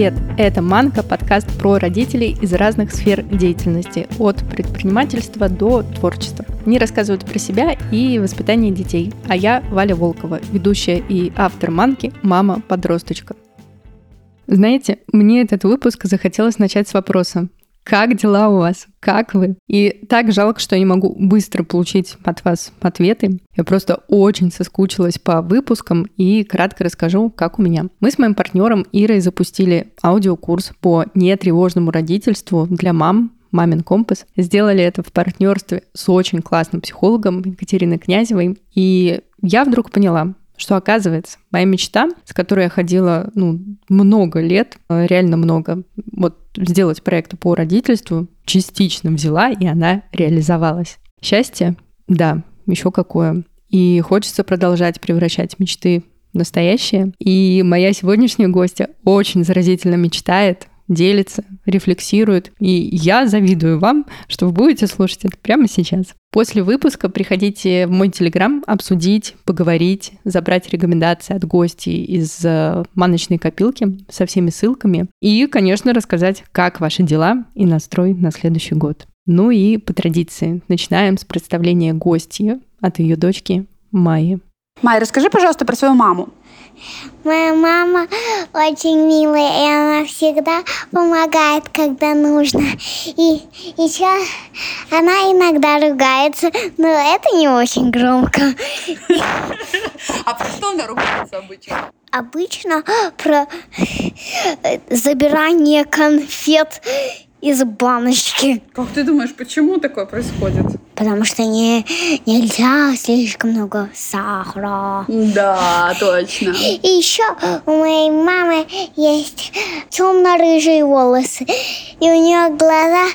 Привет! Это «Манка» – подкаст про родителей из разных сфер деятельности, от предпринимательства до творчества. Они рассказывают про себя и воспитание детей. А я Валя Волкова, ведущая и автор «Манки» «Мама-подросточка». Знаете, мне этот выпуск захотелось начать с вопроса. Как дела у вас? Как вы? И так жалко, что я не могу быстро получить от вас ответы. Я просто очень соскучилась по выпускам и кратко расскажу, как у меня. Мы с моим партнером Ирой запустили аудиокурс по нетревожному родительству для мам, «Мамин компас». Сделали это в партнерстве с очень классным психологом Екатериной Князевой. И я вдруг поняла, что оказывается, моя мечта, с которой я ходила ну, много лет, э, реально много, вот сделать проект по родительству, частично взяла, и она реализовалась. Счастье? Да, еще какое. И хочется продолжать превращать мечты в настоящее. И моя сегодняшняя гостья очень заразительно мечтает делится, рефлексирует. И я завидую вам, что вы будете слушать это прямо сейчас. После выпуска приходите в мой телеграм обсудить, поговорить, забрать рекомендации от гостей из э, маночной копилки со всеми ссылками и, конечно, рассказать, как ваши дела и настрой на следующий год. Ну и по традиции начинаем с представления гостья от ее дочки Майи. Майя, расскажи, пожалуйста, про свою маму. Моя мама очень милая, и она всегда помогает, когда нужно. И еще она иногда ругается, но это не очень громко. А про что она ругается обычно? Обычно про забирание конфет из баночки. Как ты думаешь, почему такое происходит? Потому что не, нельзя слишком много сахара. Да, точно. И еще у моей мамы есть темно-рыжие волосы. И у нее глаза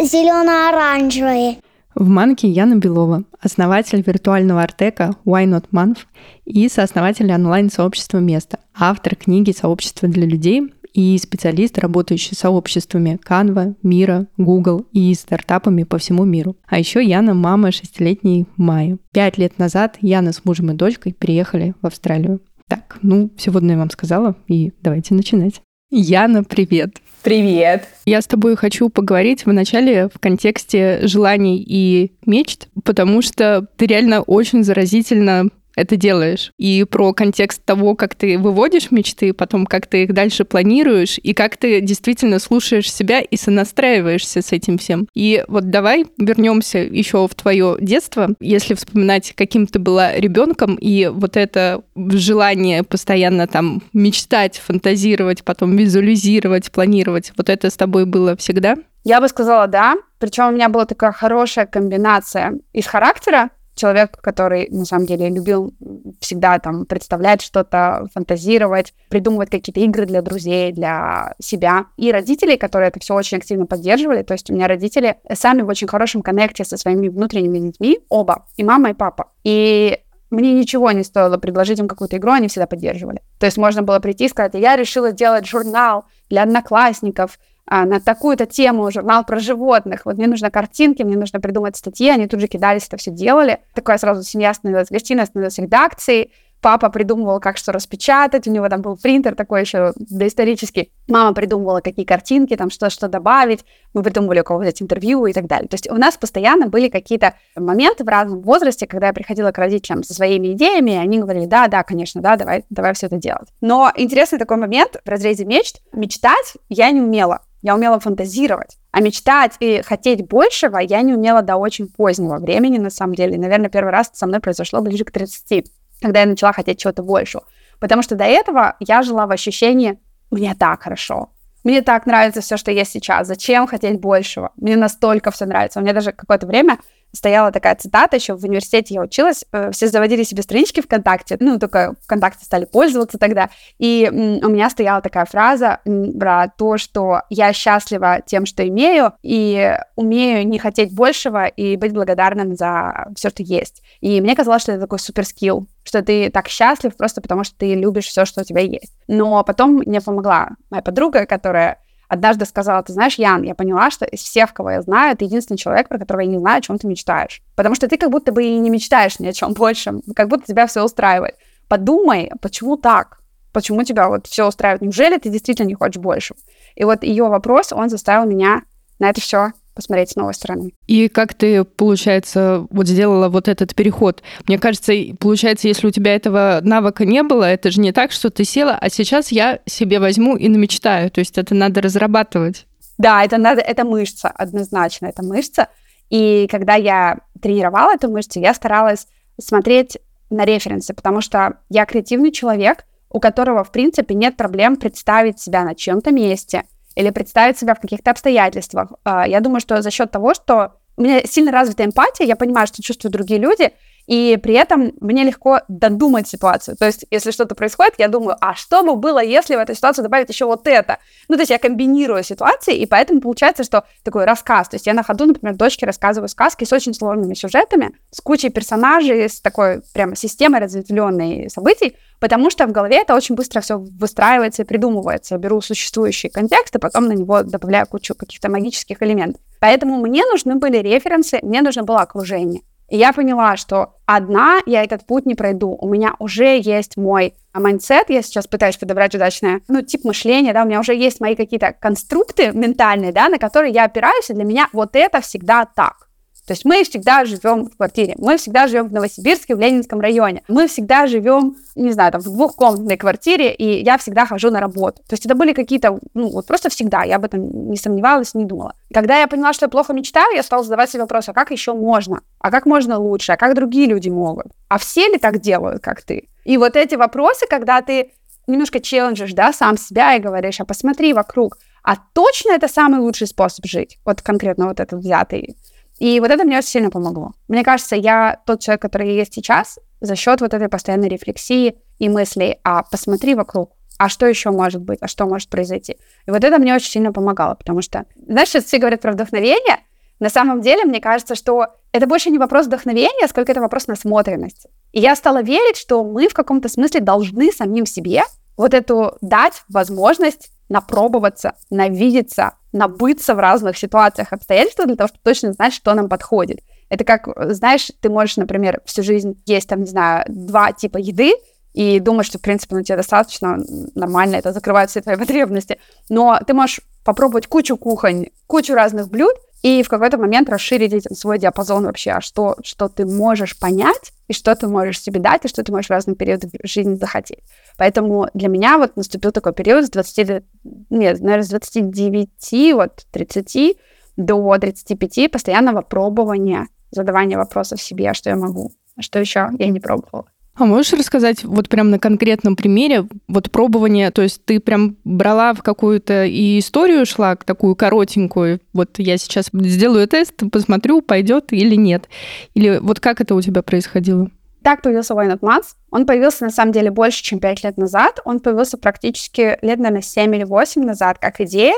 зелено-оранжевые. В Манке Яна Белова, основатель виртуального артека Why Not Month и сооснователь онлайн-сообщества «Место», автор книги «Сообщество для людей», и специалист, работающий с сообществами Canva, Мира, Google и стартапами по всему миру. А еще Яна мама шестилетней Майи. Пять лет назад Яна с мужем и дочкой приехали в Австралию. Так, ну, сегодня я вам сказала, и давайте начинать. Яна, привет! Привет! Я с тобой хочу поговорить вначале в контексте желаний и мечт, потому что ты реально очень заразительно это делаешь. И про контекст того, как ты выводишь мечты, потом как ты их дальше планируешь, и как ты действительно слушаешь себя и сонастраиваешься с этим всем. И вот давай вернемся еще в твое детство, если вспоминать, каким ты была ребенком, и вот это желание постоянно там мечтать, фантазировать, потом визуализировать, планировать, вот это с тобой было всегда? Я бы сказала да. Причем у меня была такая хорошая комбинация из характера, человек, который на самом деле любил всегда там представлять что-то, фантазировать, придумывать какие-то игры для друзей, для себя. И родителей, которые это все очень активно поддерживали. То есть у меня родители сами в очень хорошем коннекте со своими внутренними детьми, оба, и мама, и папа. И мне ничего не стоило предложить им какую-то игру, они всегда поддерживали. То есть можно было прийти и сказать, я решила делать журнал для одноклассников, на такую-то тему, журнал про животных, вот мне нужны картинки, мне нужно придумать статьи, они тут же кидались, это все делали. Такая сразу семья становилась гостиной, становилась редакцией, Папа придумывал, как что распечатать, у него там был принтер такой еще доисторический. Мама придумывала, какие картинки, там что-что добавить. Мы придумывали, у кого взять интервью и так далее. То есть у нас постоянно были какие-то моменты в разном возрасте, когда я приходила к родителям со своими идеями, и они говорили, да, да, конечно, да, давай, давай все это делать. Но интересный такой момент в разрезе мечт. Мечтать я не умела. Я умела фантазировать. А мечтать и хотеть большего я не умела до очень позднего времени, на самом деле. Наверное, первый раз со мной произошло ближе к 30 когда я начала хотеть чего-то большего. Потому что до этого я жила в ощущении «мне так хорошо», мне так нравится все, что есть сейчас. Зачем хотеть большего? Мне настолько все нравится. У меня даже какое-то время стояла такая цитата, еще в университете я училась, э, все заводили себе странички ВКонтакте, ну, только ВКонтакте стали пользоваться тогда, и у меня стояла такая фраза про то, что я счастлива тем, что имею, и умею не хотеть большего и быть благодарным за все, что есть. И мне казалось, что это такой супер скилл, что ты так счастлив просто потому, что ты любишь все, что у тебя есть. Но потом мне помогла моя подруга, которая однажды сказала, ты знаешь, Ян, я поняла, что из всех, кого я знаю, ты единственный человек, про которого я не знаю, о чем ты мечтаешь. Потому что ты как будто бы и не мечтаешь ни о чем большем, как будто тебя все устраивает. Подумай, почему так? Почему тебя вот все устраивает? Неужели ты действительно не хочешь больше? И вот ее вопрос, он заставил меня на это все посмотреть с новой стороны. И как ты, получается, вот сделала вот этот переход? Мне кажется, получается, если у тебя этого навыка не было, это же не так, что ты села, а сейчас я себе возьму и намечтаю. То есть это надо разрабатывать. Да, это надо, это мышца, однозначно, это мышца. И когда я тренировала эту мышцу, я старалась смотреть на референсы, потому что я креативный человек, у которого, в принципе, нет проблем представить себя на чем-то месте или представить себя в каких-то обстоятельствах. А, я думаю, что за счет того, что у меня сильно развита эмпатия, я понимаю, что чувствуют другие люди, и при этом мне легко додумать ситуацию. То есть, если что-то происходит, я думаю, а что бы было, если в эту ситуацию добавить еще вот это? Ну, то есть я комбинирую ситуации, и поэтому получается, что такой рассказ. То есть я на ходу, например, дочке рассказываю сказки с очень сложными сюжетами, с кучей персонажей, с такой прямо системой разветвленной событий, потому что в голове это очень быстро все выстраивается и придумывается. Я беру существующий контекст, и потом на него добавляю кучу каких-то магических элементов. Поэтому мне нужны были референсы, мне нужно было окружение. И я поняла, что одна я этот путь не пройду. У меня уже есть мой mindset, я сейчас пытаюсь подобрать удачное, ну, тип мышления, да, у меня уже есть мои какие-то конструкты ментальные, да, на которые я опираюсь, и для меня вот это всегда так. То есть мы всегда живем в квартире, мы всегда живем в Новосибирске, в Ленинском районе, мы всегда живем, не знаю, там, в двухкомнатной квартире, и я всегда хожу на работу. То есть это были какие-то, ну, вот просто всегда, я об этом не сомневалась, не думала. Когда я поняла, что я плохо мечтаю, я стала задавать себе вопрос, а как еще можно? А как можно лучше? А как другие люди могут? А все ли так делают, как ты? И вот эти вопросы, когда ты немножко челленджишь, да, сам себя и говоришь, а посмотри вокруг, а точно это самый лучший способ жить? Вот конкретно вот этот взятый. И вот это мне очень сильно помогло. Мне кажется, я тот человек, который есть сейчас, за счет вот этой постоянной рефлексии и мыслей, а посмотри вокруг, а что еще может быть, а что может произойти. И вот это мне очень сильно помогало, потому что, знаешь, сейчас все говорят про вдохновение, на самом деле, мне кажется, что это больше не вопрос вдохновения, сколько это вопрос насмотренности. И я стала верить, что мы в каком-то смысле должны самим себе вот эту дать возможность напробоваться, навидеться, набыться в разных ситуациях, обстоятельствах для того, чтобы точно знать, что нам подходит. Это как, знаешь, ты можешь, например, всю жизнь есть, там, не знаю, два типа еды, и думаешь, что, в принципе, ну, тебе достаточно нормально, это закрывает все твои потребности. Но ты можешь попробовать кучу кухонь, кучу разных блюд, и в какой-то момент расширить этим свой диапазон вообще, а что, что ты можешь понять, и что ты можешь себе дать, и что ты можешь в разные периоды жизни захотеть. Поэтому для меня вот наступил такой период с 20, нет, наверное, с 29, вот 30 до 35 постоянного пробования, задавания вопросов себе, а что я могу, а что еще я не пробовала. А можешь рассказать вот прям на конкретном примере, вот пробование, то есть ты прям брала в какую-то и историю шла, такую коротенькую, вот я сейчас сделаю тест, посмотрю, пойдет или нет. Или вот как это у тебя происходило? Так появился Why Not Maths. Он появился, на самом деле, больше, чем 5 лет назад. Он появился практически лет, наверное, 7 или 8 назад, как идея,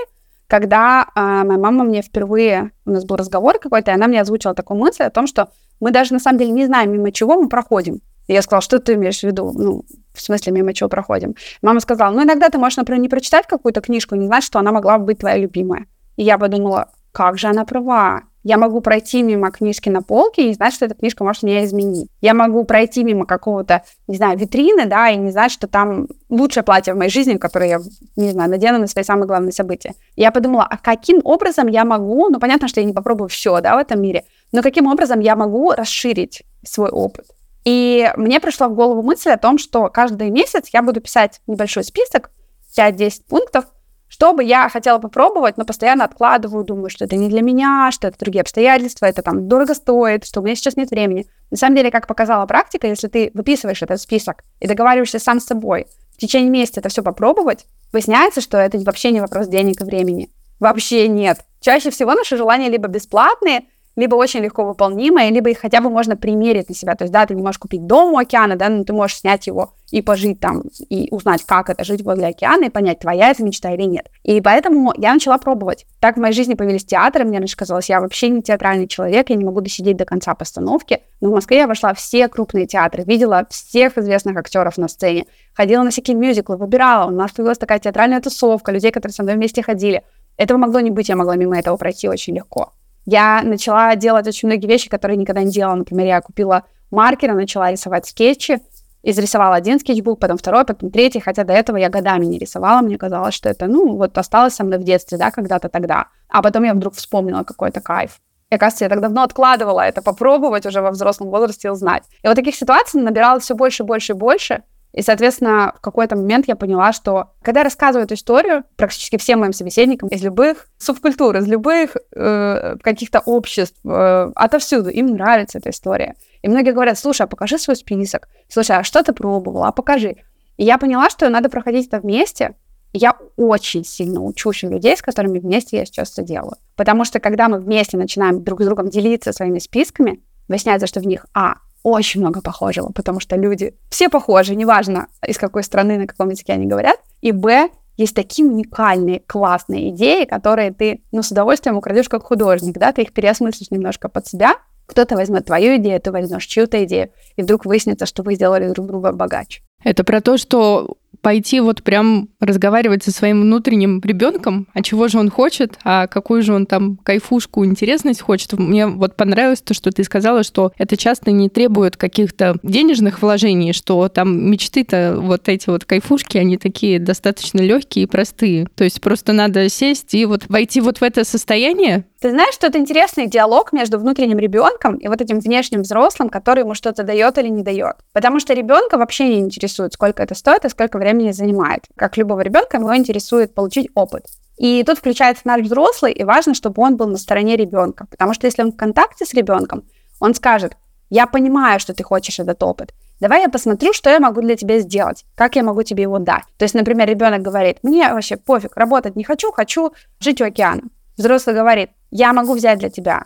когда э, моя мама мне впервые, у нас был разговор какой-то, и она мне озвучила такую мысль о том, что мы даже, на самом деле, не знаем, мимо чего мы проходим. И я сказала, что ты имеешь в виду? Ну, в смысле, мимо чего проходим? Мама сказала, ну, иногда ты можешь, например, не прочитать какую-то книжку, не знать, что она могла бы быть твоя любимая. И я подумала, как же она права? Я могу пройти мимо книжки на полке и не знать, что эта книжка может меня изменить. Я могу пройти мимо какого-то, не знаю, витрины, да, и не знать, что там лучшее платье в моей жизни, которое я, не знаю, надену на свои самые главные события. Я подумала, а каким образом я могу, ну, понятно, что я не попробую все, да, в этом мире, но каким образом я могу расширить свой опыт? И мне пришла в голову мысль о том, что каждый месяц я буду писать небольшой список, 5-10 пунктов, что бы я хотела попробовать, но постоянно откладываю, думаю, что это не для меня, что это другие обстоятельства, это там дорого стоит, что у меня сейчас нет времени. На самом деле, как показала практика, если ты выписываешь этот список и договариваешься сам с собой, в течение месяца это все попробовать, выясняется, что это вообще не вопрос денег и времени. Вообще нет. Чаще всего наши желания либо бесплатные, либо очень легко выполнимое, либо их хотя бы можно примерить на себя. То есть, да, ты не можешь купить дом у океана, да, но ты можешь снять его и пожить там, и узнать, как это жить возле океана, и понять, твоя это мечта или нет. И поэтому я начала пробовать. Так в моей жизни появились театры, мне раньше казалось, я вообще не театральный человек, я не могу досидеть до конца постановки, но в Москве я вошла в все крупные театры, видела всех известных актеров на сцене, ходила на всякие мюзиклы, выбирала, у нас появилась такая театральная тусовка, людей, которые со мной вместе ходили. Этого могло не быть, я могла мимо этого пройти очень легко. Я начала делать очень многие вещи, которые никогда не делала. Например, я купила маркеры, начала рисовать скетчи, изрисовала один скетчбук, потом второй, потом третий, хотя до этого я годами не рисовала, мне казалось, что это, ну, вот осталось со мной в детстве, да, когда-то тогда. А потом я вдруг вспомнила какой-то кайф. И, оказывается, я так давно откладывала это попробовать уже во взрослом возрасте и узнать. И вот таких ситуаций набиралось все больше, больше и больше. И, соответственно, в какой-то момент я поняла, что когда я рассказываю эту историю практически всем моим собеседникам из любых субкультур, из любых э, каких-то обществ, э, отовсюду, им нравится эта история. И многие говорят, слушай, а покажи свой список. Слушай, а что ты пробовала? А покажи. И я поняла, что надо проходить это вместе. Я очень сильно учусь у людей, с которыми вместе я сейчас это делаю. Потому что когда мы вместе начинаем друг с другом делиться своими списками, выясняется, что в них, а, очень много похожего, потому что люди все похожи, неважно, из какой страны, на каком языке они говорят. И Б, есть такие уникальные, классные идеи, которые ты, ну, с удовольствием украдешь как художник, да, ты их переосмыслишь немножко под себя, кто-то возьмет твою идею, ты возьмешь чью-то идею, и вдруг выяснится, что вы сделали друг друга богаче. Это про то, что пойти вот прям разговаривать со своим внутренним ребенком, а чего же он хочет, а какую же он там кайфушку, интересность хочет. Мне вот понравилось то, что ты сказала, что это часто не требует каких-то денежных вложений, что там мечты-то вот эти вот кайфушки, они такие достаточно легкие и простые. То есть просто надо сесть и вот войти вот в это состояние, ты знаешь, что это интересный диалог между внутренним ребенком и вот этим внешним взрослым, который ему что-то дает или не дает. Потому что ребенка вообще не интересует, сколько это стоит и сколько времени занимает. Как любого ребенка, его интересует получить опыт. И тут включается наш взрослый, и важно, чтобы он был на стороне ребенка. Потому что если он в контакте с ребенком, он скажет, я понимаю, что ты хочешь этот опыт. Давай я посмотрю, что я могу для тебя сделать, как я могу тебе его дать. То есть, например, ребенок говорит, мне вообще пофиг, работать не хочу, хочу жить у океана. Взрослый говорит, я могу взять для тебя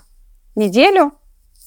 неделю,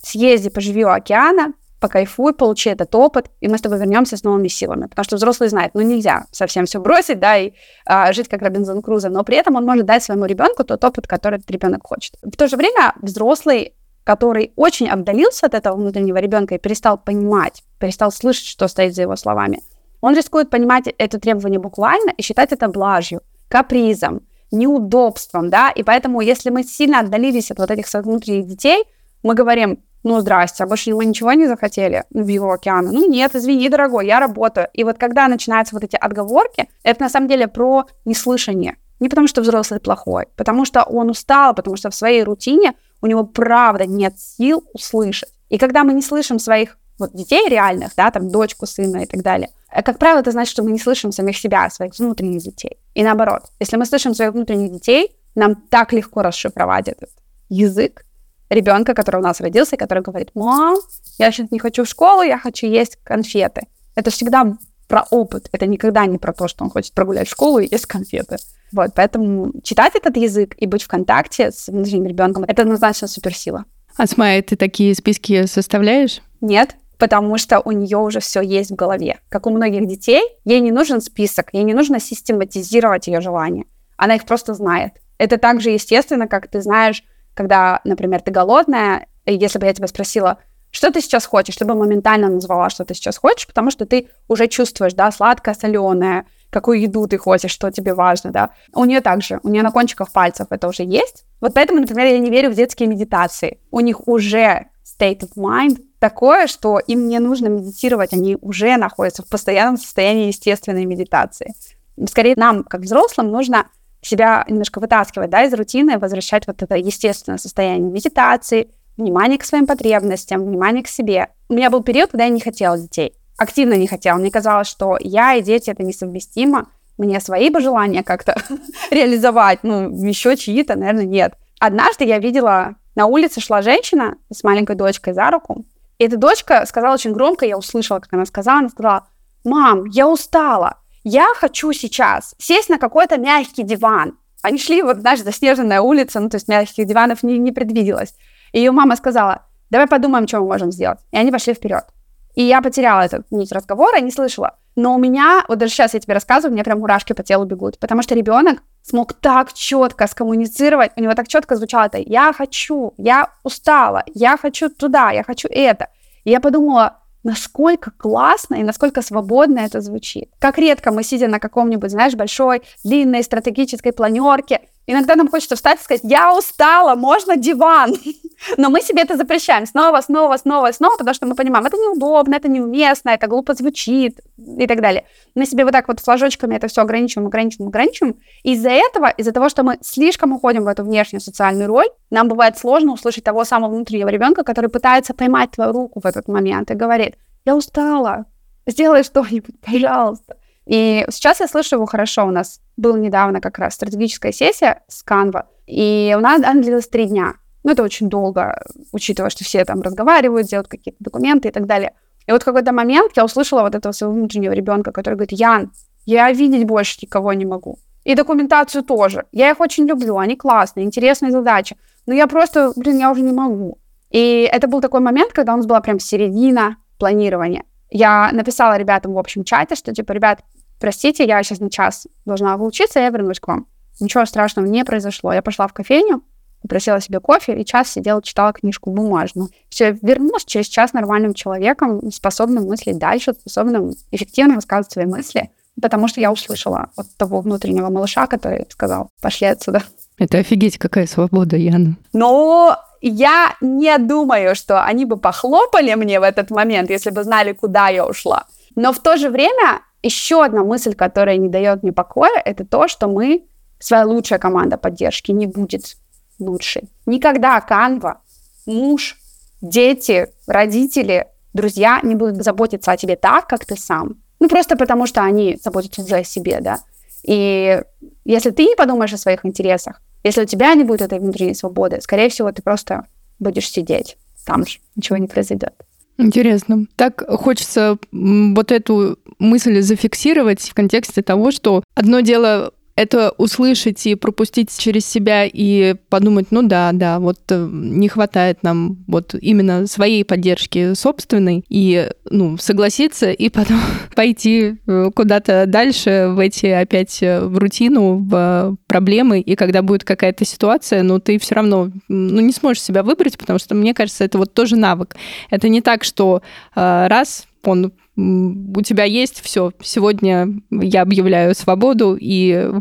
съезди, поживи у океана, покайфуй, получи этот опыт, и мы с тобой вернемся с новыми силами. Потому что взрослый знает, ну нельзя совсем все бросить, да, и а, жить как Робинзон Крузо, но при этом он может дать своему ребенку тот опыт, который этот ребенок хочет. В то же время взрослый, который очень отдалился от этого внутреннего ребенка и перестал понимать, перестал слышать, что стоит за его словами, он рискует понимать это требование буквально и считать это блажью, капризом, неудобством, да, и поэтому, если мы сильно отдалились от вот этих внутренних детей, мы говорим, ну, здрасте, а больше мы ничего не захотели в его океана? Ну, нет, извини, дорогой, я работаю. И вот когда начинаются вот эти отговорки, это на самом деле про неслышание. Не потому, что взрослый плохой, потому что он устал, потому что в своей рутине у него правда нет сил услышать. И когда мы не слышим своих вот детей реальных, да, там дочку, сына и так далее, как правило, это значит, что мы не слышим самих себя, своих внутренних детей. И наоборот, если мы слышим своих внутренних детей, нам так легко расшифровать этот язык ребенка, который у нас родился, который говорит, мам, я сейчас не хочу в школу, я хочу есть конфеты. Это всегда про опыт, это никогда не про то, что он хочет прогулять в школу и есть конфеты. Вот, поэтому читать этот язык и быть в контакте с внутренним ребенком, это однозначно суперсила. Асмая, ты такие списки составляешь? Нет, потому что у нее уже все есть в голове. Как у многих детей, ей не нужен список, ей не нужно систематизировать ее желания. Она их просто знает. Это так же естественно, как ты знаешь, когда, например, ты голодная, и если бы я тебя спросила, что ты сейчас хочешь, ты бы моментально назвала, что ты сейчас хочешь, потому что ты уже чувствуешь, да, сладкое, соленое, какую еду ты хочешь, что тебе важно, да. У нее также, у нее на кончиках пальцев это уже есть. Вот поэтому, например, я не верю в детские медитации. У них уже state of mind такое, что им не нужно медитировать, они уже находятся в постоянном состоянии естественной медитации. Скорее, нам, как взрослым, нужно себя немножко вытаскивать да, из рутины, возвращать вот это естественное состояние медитации, внимание к своим потребностям, внимание к себе. У меня был период, когда я не хотела детей, активно не хотела. Мне казалось, что я и дети это несовместимо. Мне свои бы желания как-то реализовать, ну, еще чьи-то, наверное, нет. Однажды я видела, на улице шла женщина с маленькой дочкой за руку, эта дочка сказала очень громко, я услышала, как она сказала, она сказала, мам, я устала, я хочу сейчас сесть на какой-то мягкий диван. Они шли, вот, знаешь, заснеженная улица, ну, то есть мягких диванов не, не предвиделось. И ее мама сказала, давай подумаем, что мы можем сделать. И они пошли вперед. И я потеряла этот нить разговора, не слышала. Но у меня, вот даже сейчас я тебе рассказываю, у меня прям мурашки по телу бегут, потому что ребенок смог так четко скоммуницировать, у него так четко звучало это «я хочу», «я устала», «я хочу туда», «я хочу это». И я подумала, насколько классно и насколько свободно это звучит. Как редко мы, сидя на каком-нибудь, знаешь, большой, длинной стратегической планерке, Иногда нам хочется встать и сказать, я устала, можно диван. Но мы себе это запрещаем снова, снова, снова, снова, потому что мы понимаем, это неудобно, это неуместно, это глупо звучит и так далее. Мы себе вот так вот флажочками это все ограничиваем, ограничиваем, ограничиваем. Из-за этого, из-за того, что мы слишком уходим в эту внешнюю социальную роль, нам бывает сложно услышать того самого внутреннего ребенка, который пытается поймать твою руку в этот момент и говорит, я устала, сделай что-нибудь, пожалуйста. И сейчас я слышу его хорошо. У нас была недавно как раз стратегическая сессия с Canva, и у нас она длилась три дня. Ну, это очень долго, учитывая, что все там разговаривают, делают какие-то документы и так далее. И вот в какой-то момент я услышала вот этого своего внутреннего ребенка, который говорит, Ян, я видеть больше никого не могу. И документацию тоже. Я их очень люблю, они классные, интересные задачи. Но я просто, блин, я уже не могу. И это был такой момент, когда у нас была прям середина планирования. Я написала ребятам в общем чате, что, типа, ребят, простите, я сейчас на час должна выучиться, я вернусь к вам. Ничего страшного не произошло. Я пошла в кофейню, попросила себе кофе и час сидела, читала книжку бумажную. Все, вернулась через час нормальным человеком, способным мыслить дальше, способным эффективно высказывать свои мысли, потому что я услышала от того внутреннего малыша, который сказал, пошли отсюда. Это офигеть, какая свобода, Яна. Но я не думаю, что они бы похлопали мне в этот момент, если бы знали, куда я ушла. Но в то же время еще одна мысль, которая не дает мне покоя, это то, что мы, своя лучшая команда поддержки, не будет лучшей. Никогда Канва, муж, дети, родители, друзья не будут заботиться о тебе так, как ты сам. Ну, просто потому что они заботятся уже о себе, да. И если ты не подумаешь о своих интересах, если у тебя не будет этой внутренней свободы, скорее всего, ты просто будешь сидеть там же, ничего не произойдет. Интересно. Так хочется вот эту мысль зафиксировать в контексте того, что одно дело это услышать и пропустить через себя и подумать, ну да, да, вот э, не хватает нам вот именно своей поддержки собственной, и, ну, согласиться и потом пойти э, куда-то дальше в эти опять э, в рутину, в проблемы, и когда будет какая-то ситуация, ну, ты все равно, ну, не сможешь себя выбрать, потому что, мне кажется, это вот тоже навык. Это не так, что раз он у тебя есть все. Сегодня я объявляю свободу, и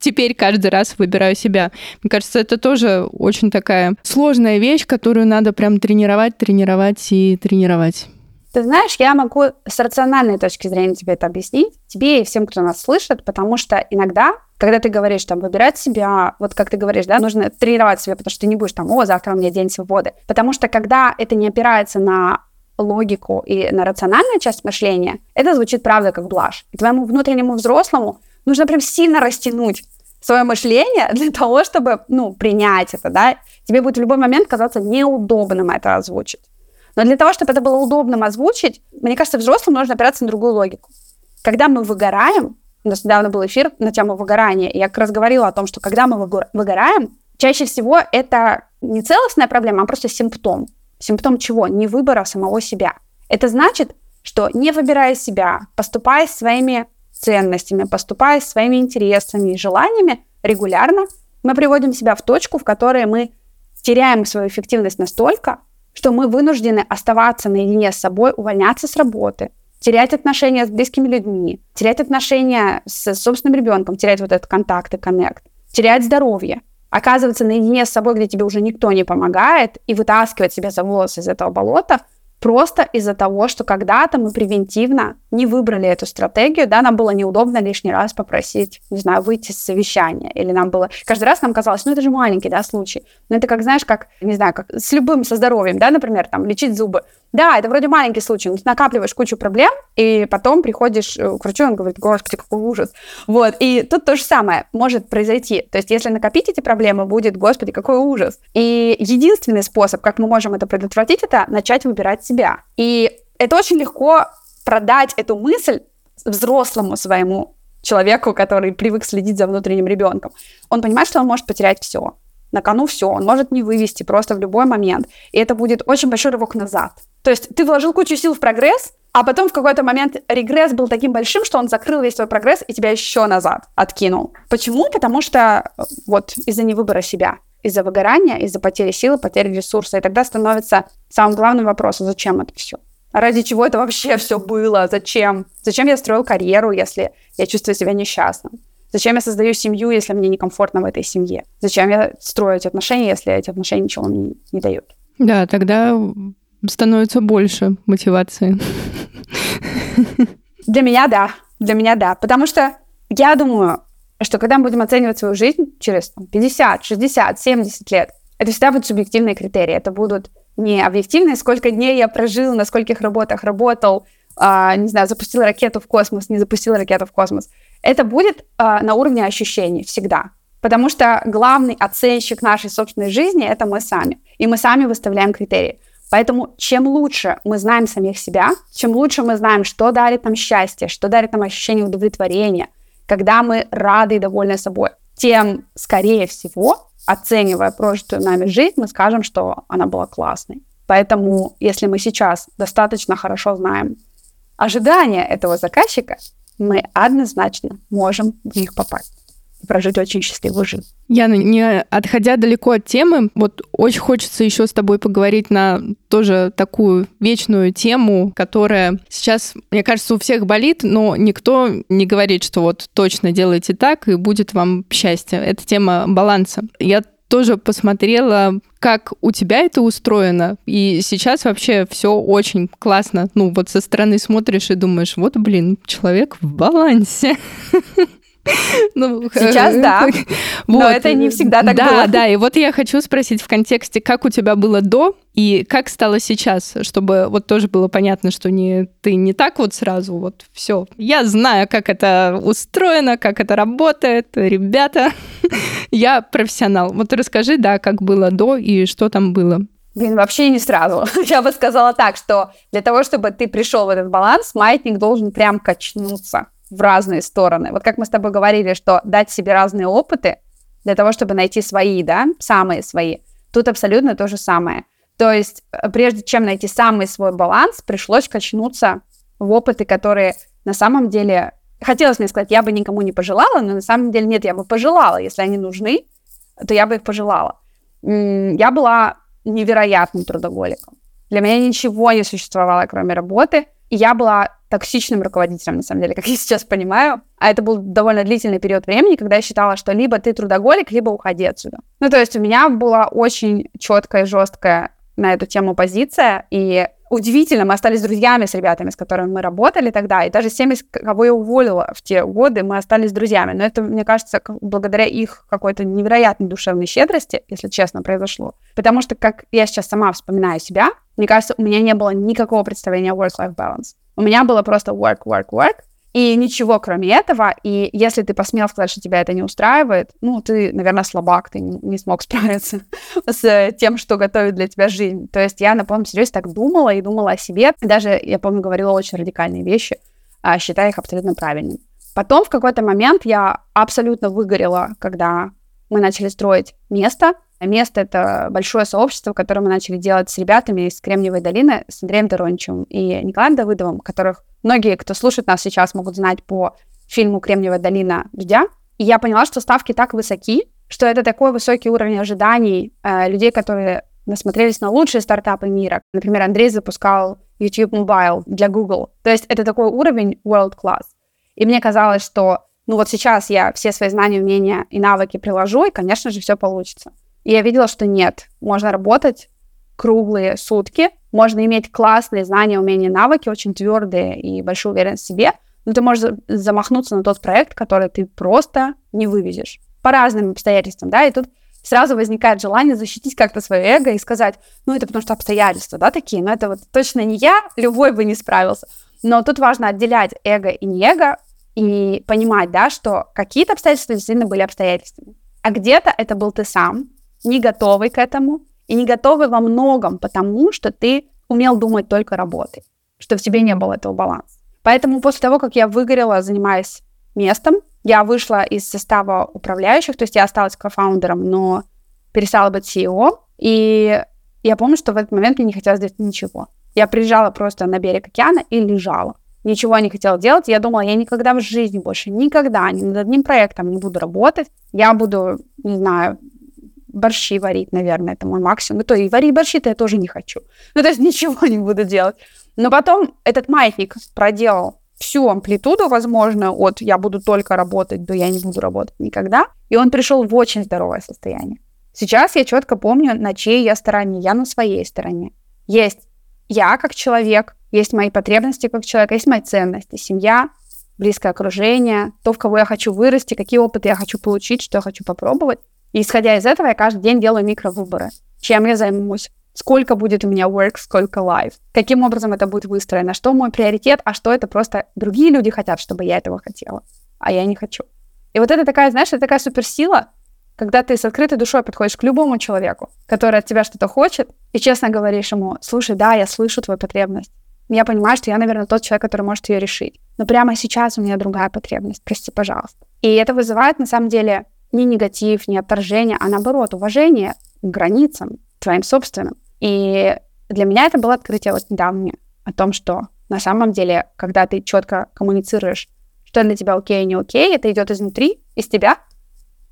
теперь каждый раз выбираю себя. Мне кажется, это тоже очень такая сложная вещь, которую надо прям тренировать, тренировать и тренировать. Ты знаешь, я могу с рациональной точки зрения тебе это объяснить, тебе и всем, кто нас слышит, потому что иногда, когда ты говоришь, там, выбирать себя, вот как ты говоришь, да, нужно тренировать себя, потому что ты не будешь там, о, завтра у меня день свободы. Потому что когда это не опирается на логику и на рациональную часть мышления, это звучит, правда, как блажь. И твоему внутреннему взрослому нужно прям сильно растянуть свое мышление для того, чтобы, ну, принять это, да. Тебе будет в любой момент казаться неудобным это озвучить. Но для того, чтобы это было удобным озвучить, мне кажется, взрослым нужно опираться на другую логику. Когда мы выгораем, у нас недавно был эфир на тему выгорания, и я как раз говорила о том, что когда мы выгораем, чаще всего это не целостная проблема, а просто симптом. Симптом чего? Не выбора самого себя. Это значит, что не выбирая себя, поступая своими ценностями, поступая своими интересами и желаниями регулярно, мы приводим себя в точку, в которой мы теряем свою эффективность настолько, что мы вынуждены оставаться наедине с собой, увольняться с работы, терять отношения с близкими людьми, терять отношения с собственным ребенком, терять вот этот контакт и коннект, терять здоровье оказываться наедине с собой, где тебе уже никто не помогает, и вытаскивать себя за волосы из этого болота, просто из-за того, что когда-то мы превентивно не выбрали эту стратегию, да, нам было неудобно лишний раз попросить, не знаю, выйти с совещания, или нам было... Каждый раз нам казалось, ну это же маленький, да, случай. Но это как, знаешь, как, не знаю, как с любым, со здоровьем, да, например, там, лечить зубы. Да, это вроде маленький случай, но ты накапливаешь кучу проблем, и потом приходишь э, к врачу, он говорит, господи, какой ужас. Вот, и тут то же самое может произойти. То есть, если накопить эти проблемы, будет, господи, какой ужас. И единственный способ, как мы можем это предотвратить, это начать выбирать себя. И это очень легко продать эту мысль взрослому своему человеку, который привык следить за внутренним ребенком. Он понимает, что он может потерять все. На кону все, он может не вывести просто в любой момент. И это будет очень большой рывок назад. То есть ты вложил кучу сил в прогресс, а потом в какой-то момент регресс был таким большим, что он закрыл весь твой прогресс и тебя еще назад откинул. Почему? Потому что э, вот из-за невыбора себя, из-за выгорания, из-за потери силы, потери ресурса. И тогда становится самым главным вопросом, зачем это все? Ради чего это вообще все было? Зачем? Зачем я строил карьеру, если я чувствую себя несчастным? Зачем я создаю семью, если мне некомфортно в этой семье? Зачем я строю эти отношения, если эти отношения ничего мне не дают? Да, тогда становится больше мотивации. Для меня да. Для меня да. Потому что я думаю, что когда мы будем оценивать свою жизнь через там, 50, 60, 70 лет, это всегда будут субъективные критерии. Это будут не объективные, сколько дней я прожил, на скольких работах работал, а, не знаю, запустил ракету в космос, не запустил ракету в космос. Это будет а, на уровне ощущений всегда. Потому что главный оценщик нашей собственной жизни — это мы сами. И мы сами выставляем критерии. Поэтому чем лучше мы знаем самих себя, чем лучше мы знаем, что дарит нам счастье, что дарит нам ощущение удовлетворения, когда мы рады и довольны собой, тем, скорее всего, оценивая прожитую нами жизнь, мы скажем, что она была классной. Поэтому, если мы сейчас достаточно хорошо знаем ожидания этого заказчика, мы однозначно можем в них попасть прожить очень счастливую жизнь. Яна, не отходя далеко от темы, вот очень хочется еще с тобой поговорить на тоже такую вечную тему, которая сейчас, мне кажется, у всех болит, но никто не говорит, что вот точно делайте так, и будет вам счастье. Это тема баланса. Я тоже посмотрела, как у тебя это устроено. И сейчас вообще все очень классно. Ну, вот со стороны смотришь и думаешь, вот, блин, человек в балансе. Ну, Сейчас да, вот. но это не всегда так да, было. Да, и вот я хочу спросить в контексте, как у тебя было до и как стало сейчас, чтобы вот тоже было понятно, что не, ты не так вот сразу вот все. Я знаю, как это устроено, как это работает, ребята, я профессионал. Вот расскажи, да, как было до и что там было. Блин, вообще не сразу. Я бы сказала так, что для того, чтобы ты пришел в этот баланс, маятник должен прям качнуться в разные стороны. Вот как мы с тобой говорили, что дать себе разные опыты для того, чтобы найти свои, да, самые свои. Тут абсолютно то же самое. То есть, э, прежде чем найти самый свой баланс, пришлось качнуться в опыты, которые на самом деле... Хотелось мне сказать, я бы никому не пожелала, но на самом деле нет, я бы пожелала. Если они нужны, то я бы их пожелала. Я была невероятным трудоголиком. Для меня ничего не существовало, кроме работы. И я была токсичным руководителем, на самом деле, как я сейчас понимаю. А это был довольно длительный период времени, когда я считала, что либо ты трудоголик, либо уходи отсюда. Ну, то есть у меня была очень четкая и жесткая на эту тему позиция, и удивительно, мы остались друзьями с ребятами, с которыми мы работали тогда, и даже с теми, кого я уволила в те годы, мы остались друзьями. Но это, мне кажется, благодаря их какой-то невероятной душевной щедрости, если честно, произошло. Потому что, как я сейчас сама вспоминаю себя, мне кажется, у меня не было никакого представления о work-life balance. У меня было просто work, work, work, и ничего кроме этого. И если ты посмел сказать, что тебя это не устраивает, ну, ты, наверное, слабак, ты не смог справиться с тем, что готовит для тебя жизнь. То есть я на полном серьезе так думала и думала о себе. Даже, я помню, говорила очень радикальные вещи, а, считая их абсолютно правильными. Потом в какой-то момент я абсолютно выгорела, когда мы начали строить место, Место — это большое сообщество, которое мы начали делать с ребятами из Кремниевой долины, с Андреем Дорончевым и Николаем Давыдовым, которых многие, кто слушает нас сейчас, могут знать по фильму «Кремниевая долина. Дудя». И я поняла, что ставки так высоки, что это такой высокий уровень ожиданий э, людей, которые насмотрелись на лучшие стартапы мира. Например, Андрей запускал YouTube Mobile для Google. То есть это такой уровень world class. И мне казалось, что ну вот сейчас я все свои знания, умения и навыки приложу, и, конечно же, все получится. И я видела, что нет, можно работать круглые сутки, можно иметь классные знания, умения, навыки, очень твердые и большую уверенность в себе, но ты можешь замахнуться на тот проект, который ты просто не вывезешь. По разным обстоятельствам, да, и тут сразу возникает желание защитить как-то свое эго и сказать, ну, это потому что обстоятельства, да, такие, но это вот точно не я, любой бы не справился. Но тут важно отделять эго и не эго и понимать, да, что какие-то обстоятельства действительно были обстоятельствами, а где-то это был ты сам, не готовый к этому и не готовый во многом, потому что ты умел думать только работой, что в тебе не было этого баланса. Поэтому после того, как я выгорела, занимаясь местом, я вышла из состава управляющих, то есть я осталась кофаундером, но перестала быть CEO, и я помню, что в этот момент мне не хотелось делать ничего. Я приезжала просто на берег океана и лежала. Ничего не хотела делать. Я думала, я никогда в жизни больше, никогда ни над одним проектом не буду работать. Я буду, не знаю, борщи варить, наверное, это мой максимум. Ну, то и варить борщи-то я тоже не хочу. Ну, то есть ничего не буду делать. Но потом этот маятник проделал всю амплитуду возможную от «я буду только работать» до «я не буду работать никогда», и он пришел в очень здоровое состояние. Сейчас я четко помню, на чьей я стороне. Я на своей стороне. Есть я как человек, есть мои потребности как человек, есть мои ценности, семья, близкое окружение, то, в кого я хочу вырасти, какие опыты я хочу получить, что я хочу попробовать. И исходя из этого, я каждый день делаю микровыборы. Чем я займусь, сколько будет у меня work, сколько life, каким образом это будет выстроено, что мой приоритет, а что это просто другие люди хотят, чтобы я этого хотела, а я не хочу. И вот это такая, знаешь, это такая суперсила, когда ты с открытой душой подходишь к любому человеку, который от тебя что-то хочет, и честно говоришь ему, слушай, да, я слышу твою потребность. Я понимаю, что я, наверное, тот человек, который может ее решить. Но прямо сейчас у меня другая потребность. Прости, пожалуйста. И это вызывает, на самом деле, не негатив, не отторжение, а наоборот, уважение к границам твоим собственным. И для меня это было открытие вот недавнее о том, что на самом деле, когда ты четко коммуницируешь, что для тебя окей не окей, это идет изнутри, из тебя,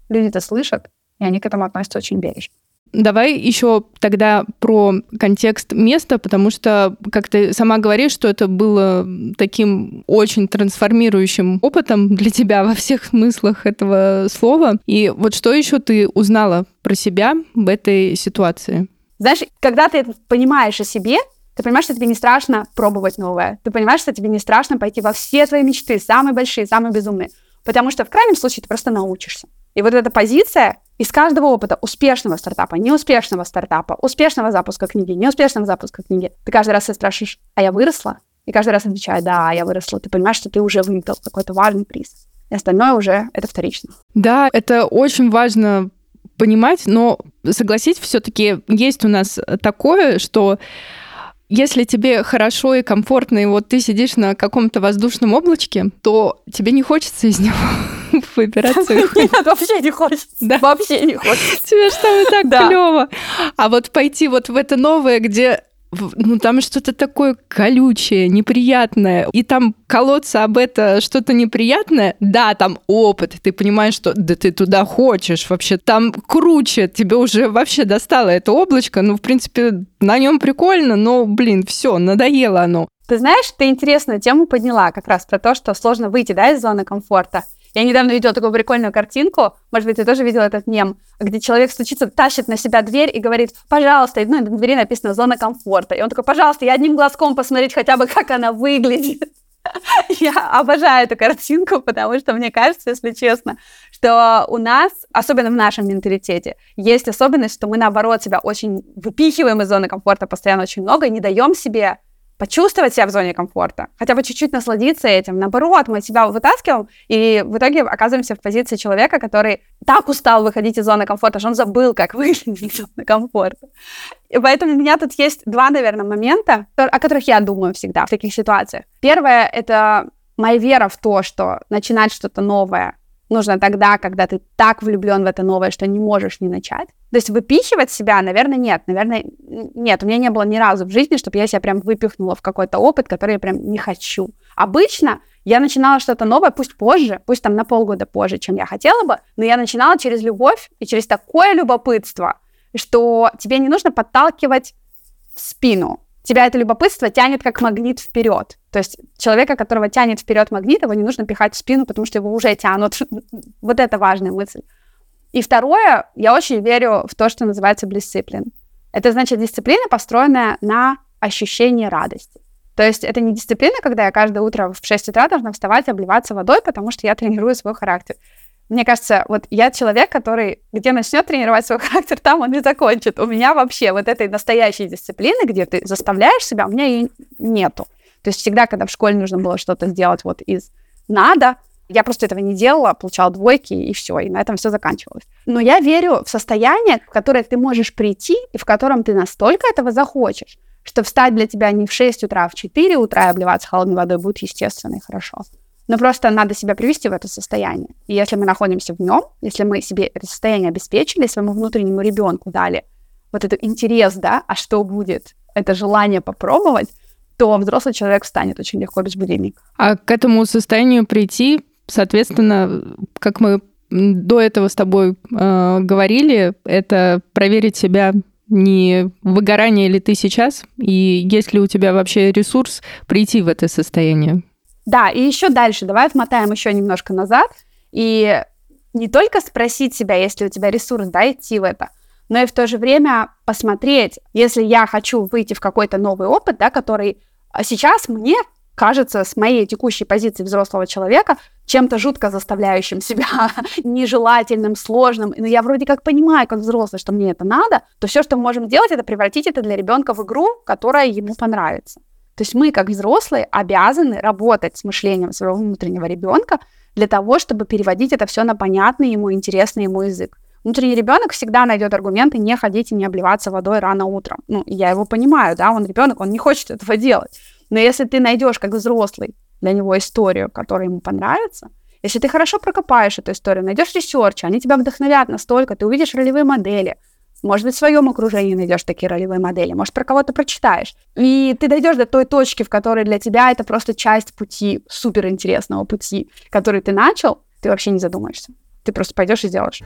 люди это слышат, и они к этому относятся очень бережно. Давай еще тогда про контекст места, потому что, как ты сама говоришь, что это было таким очень трансформирующим опытом для тебя во всех смыслах этого слова. И вот что еще ты узнала про себя в этой ситуации? Знаешь, когда ты понимаешь о себе, ты понимаешь, что тебе не страшно пробовать новое. Ты понимаешь, что тебе не страшно пойти во все твои мечты, самые большие, самые безумные. Потому что в крайнем случае ты просто научишься. И вот эта позиция из каждого опыта успешного стартапа, неуспешного стартапа, успешного запуска книги, неуспешного запуска книги, ты каждый раз себя спрашиваешь, а я выросла? И каждый раз отвечаю, да, я выросла. Ты понимаешь, что ты уже выиграл какой-то важный приз. И остальное уже это вторично. Да, это очень важно понимать, но согласись, все-таки есть у нас такое, что если тебе хорошо и комфортно, и вот ты сидишь на каком-то воздушном облачке, то тебе не хочется из него выбираться. Нет, вообще не хочется. Да. Вообще не хочется. Тебе же там и так клево. А вот пойти вот в это новое, где ну там что-то такое колючее, неприятное, и там колоться об это что-то неприятное, да, там опыт, ты понимаешь, что да ты туда хочешь вообще, там круче, тебе уже вообще достало это облачко, ну, в принципе, на нем прикольно, но, блин, все, надоело оно. Ты знаешь, ты интересную тему подняла как раз про то, что сложно выйти, да, из зоны комфорта. Я недавно видела такую прикольную картинку, может быть, ты тоже видел этот мем, где человек стучится, тащит на себя дверь и говорит, пожалуйста, ну, на двери написано «зона комфорта». И он такой, пожалуйста, я одним глазком посмотреть хотя бы, как она выглядит. Я обожаю эту картинку, потому что мне кажется, если честно, что у нас, особенно в нашем менталитете, есть особенность, что мы, наоборот, себя очень выпихиваем из зоны комфорта постоянно очень много и не даем себе почувствовать себя в зоне комфорта, хотя бы чуть-чуть насладиться этим. Наоборот, мы себя вытаскиваем, и в итоге оказываемся в позиции человека, который так устал выходить из зоны комфорта, что он забыл, как выглядит из зоны комфорта. И поэтому у меня тут есть два, наверное, момента, о которых я думаю всегда в таких ситуациях. Первое — это моя вера в то, что начинать что-то новое нужно тогда, когда ты так влюблен в это новое, что не можешь не начать. То есть выпихивать себя, наверное, нет. Наверное, нет. У меня не было ни разу в жизни, чтобы я себя прям выпихнула в какой-то опыт, который я прям не хочу. Обычно я начинала что-то новое, пусть позже, пусть там на полгода позже, чем я хотела бы, но я начинала через любовь и через такое любопытство, что тебе не нужно подталкивать в спину. Тебя это любопытство тянет как магнит вперед. То есть человека, которого тянет вперед магнит, его не нужно пихать в спину, потому что его уже тянут. вот это важная мысль. И второе, я очень верю в то, что называется дисциплин. Это значит дисциплина, построенная на ощущении радости. То есть это не дисциплина, когда я каждое утро в 6 утра должна вставать и обливаться водой, потому что я тренирую свой характер. Мне кажется, вот я человек, который где начнет тренировать свой характер, там он и закончит. У меня вообще вот этой настоящей дисциплины, где ты заставляешь себя, у меня ее нету. То есть всегда, когда в школе нужно было что-то сделать вот из надо, я просто этого не делала, получала двойки, и все, и на этом все заканчивалось. Но я верю в состояние, в которое ты можешь прийти, и в котором ты настолько этого захочешь, что встать для тебя не в 6 утра, а в 4 утра и обливаться холодной водой будет естественно и хорошо. Но просто надо себя привести в это состояние. И если мы находимся в нем, если мы себе это состояние обеспечили, своему внутреннему ребенку дали вот этот интерес, да, а что будет, это желание попробовать, то взрослый человек встанет очень легко без будильника. А к этому состоянию прийти Соответственно, как мы до этого с тобой э, говорили, это проверить себя не выгорание ли ты сейчас, и есть ли у тебя вообще ресурс прийти в это состояние? Да, и еще дальше, давай отмотаем еще немножко назад, и не только спросить себя, если у тебя ресурс, да, идти в это, но и в то же время посмотреть, если я хочу выйти в какой-то новый опыт, да, который сейчас мне кажется с моей текущей позиции взрослого человека чем-то жутко заставляющим себя, нежелательным, сложным. Но я вроде как понимаю, как взрослый, что мне это надо, то все, что мы можем делать, это превратить это для ребенка в игру, которая ему понравится. То есть мы, как взрослые, обязаны работать с мышлением своего внутреннего ребенка для того, чтобы переводить это все на понятный ему, интересный ему язык. Внутренний ребенок всегда найдет аргументы не ходить и не обливаться водой рано утром. Ну, я его понимаю, да, он ребенок, он не хочет этого делать. Но если ты найдешь как взрослый для него историю, которая ему понравится, если ты хорошо прокопаешь эту историю, найдешь research, они тебя вдохновят настолько, ты увидишь ролевые модели, может быть, в своем окружении найдешь такие ролевые модели, может, про кого-то прочитаешь. И ты дойдешь до той точки, в которой для тебя это просто часть пути, суперинтересного пути, который ты начал, ты вообще не задумаешься. Ты просто пойдешь и сделаешь.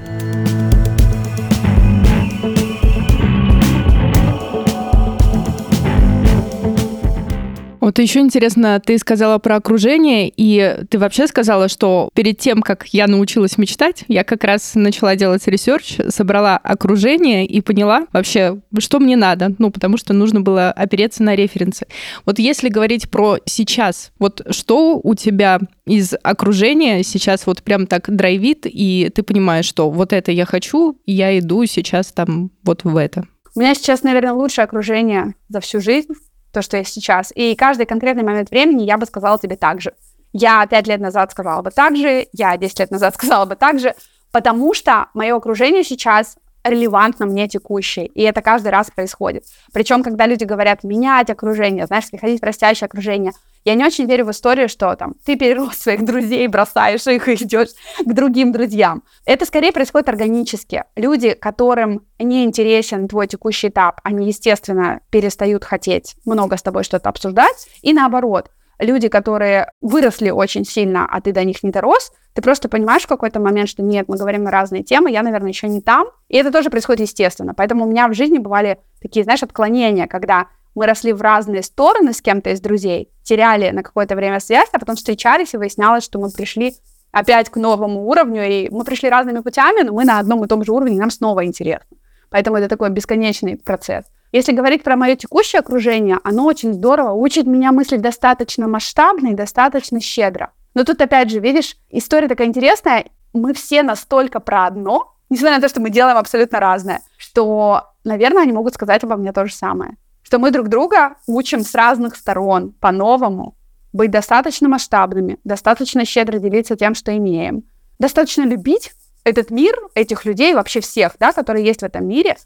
Вот еще интересно, ты сказала про окружение, и ты вообще сказала, что перед тем, как я научилась мечтать, я как раз начала делать research, собрала окружение и поняла вообще, что мне надо, ну, потому что нужно было опереться на референсы. Вот если говорить про сейчас, вот что у тебя из окружения сейчас вот прям так драйвит, и ты понимаешь, что вот это я хочу, я иду сейчас там вот в это? У меня сейчас, наверное, лучшее окружение за всю жизнь, то, что я сейчас. И каждый конкретный момент времени я бы сказала тебе так же. Я пять лет назад сказала бы так же, я 10 лет назад сказала бы так же, потому что мое окружение сейчас релевантно мне текущее, и это каждый раз происходит. Причем, когда люди говорят менять окружение, знаешь, приходить в растящее окружение, я не очень верю в историю, что там ты перерос своих друзей, бросаешь их и идешь к другим друзьям. Это скорее происходит органически. Люди, которым не интересен твой текущий этап, они, естественно, перестают хотеть много с тобой что-то обсуждать. И наоборот, люди, которые выросли очень сильно, а ты до них не дорос, ты просто понимаешь в какой-то момент, что нет, мы говорим на разные темы, я, наверное, еще не там. И это тоже происходит естественно. Поэтому у меня в жизни бывали такие, знаешь, отклонения, когда мы росли в разные стороны с кем-то из друзей, теряли на какое-то время связь, а потом встречались, и выяснялось, что мы пришли опять к новому уровню, и мы пришли разными путями, но мы на одном и том же уровне, нам снова интересно. Поэтому это такой бесконечный процесс. Если говорить про мое текущее окружение, оно очень здорово учит меня мыслить достаточно масштабно и достаточно щедро. Но тут опять же, видишь, история такая интересная, мы все настолько про одно, несмотря на то, что мы делаем абсолютно разное, что, наверное, они могут сказать обо мне то же самое что мы друг друга учим с разных сторон, по-новому, быть достаточно масштабными, достаточно щедро делиться тем, что имеем, достаточно любить этот мир, этих людей, вообще всех, да, которые есть в этом мире,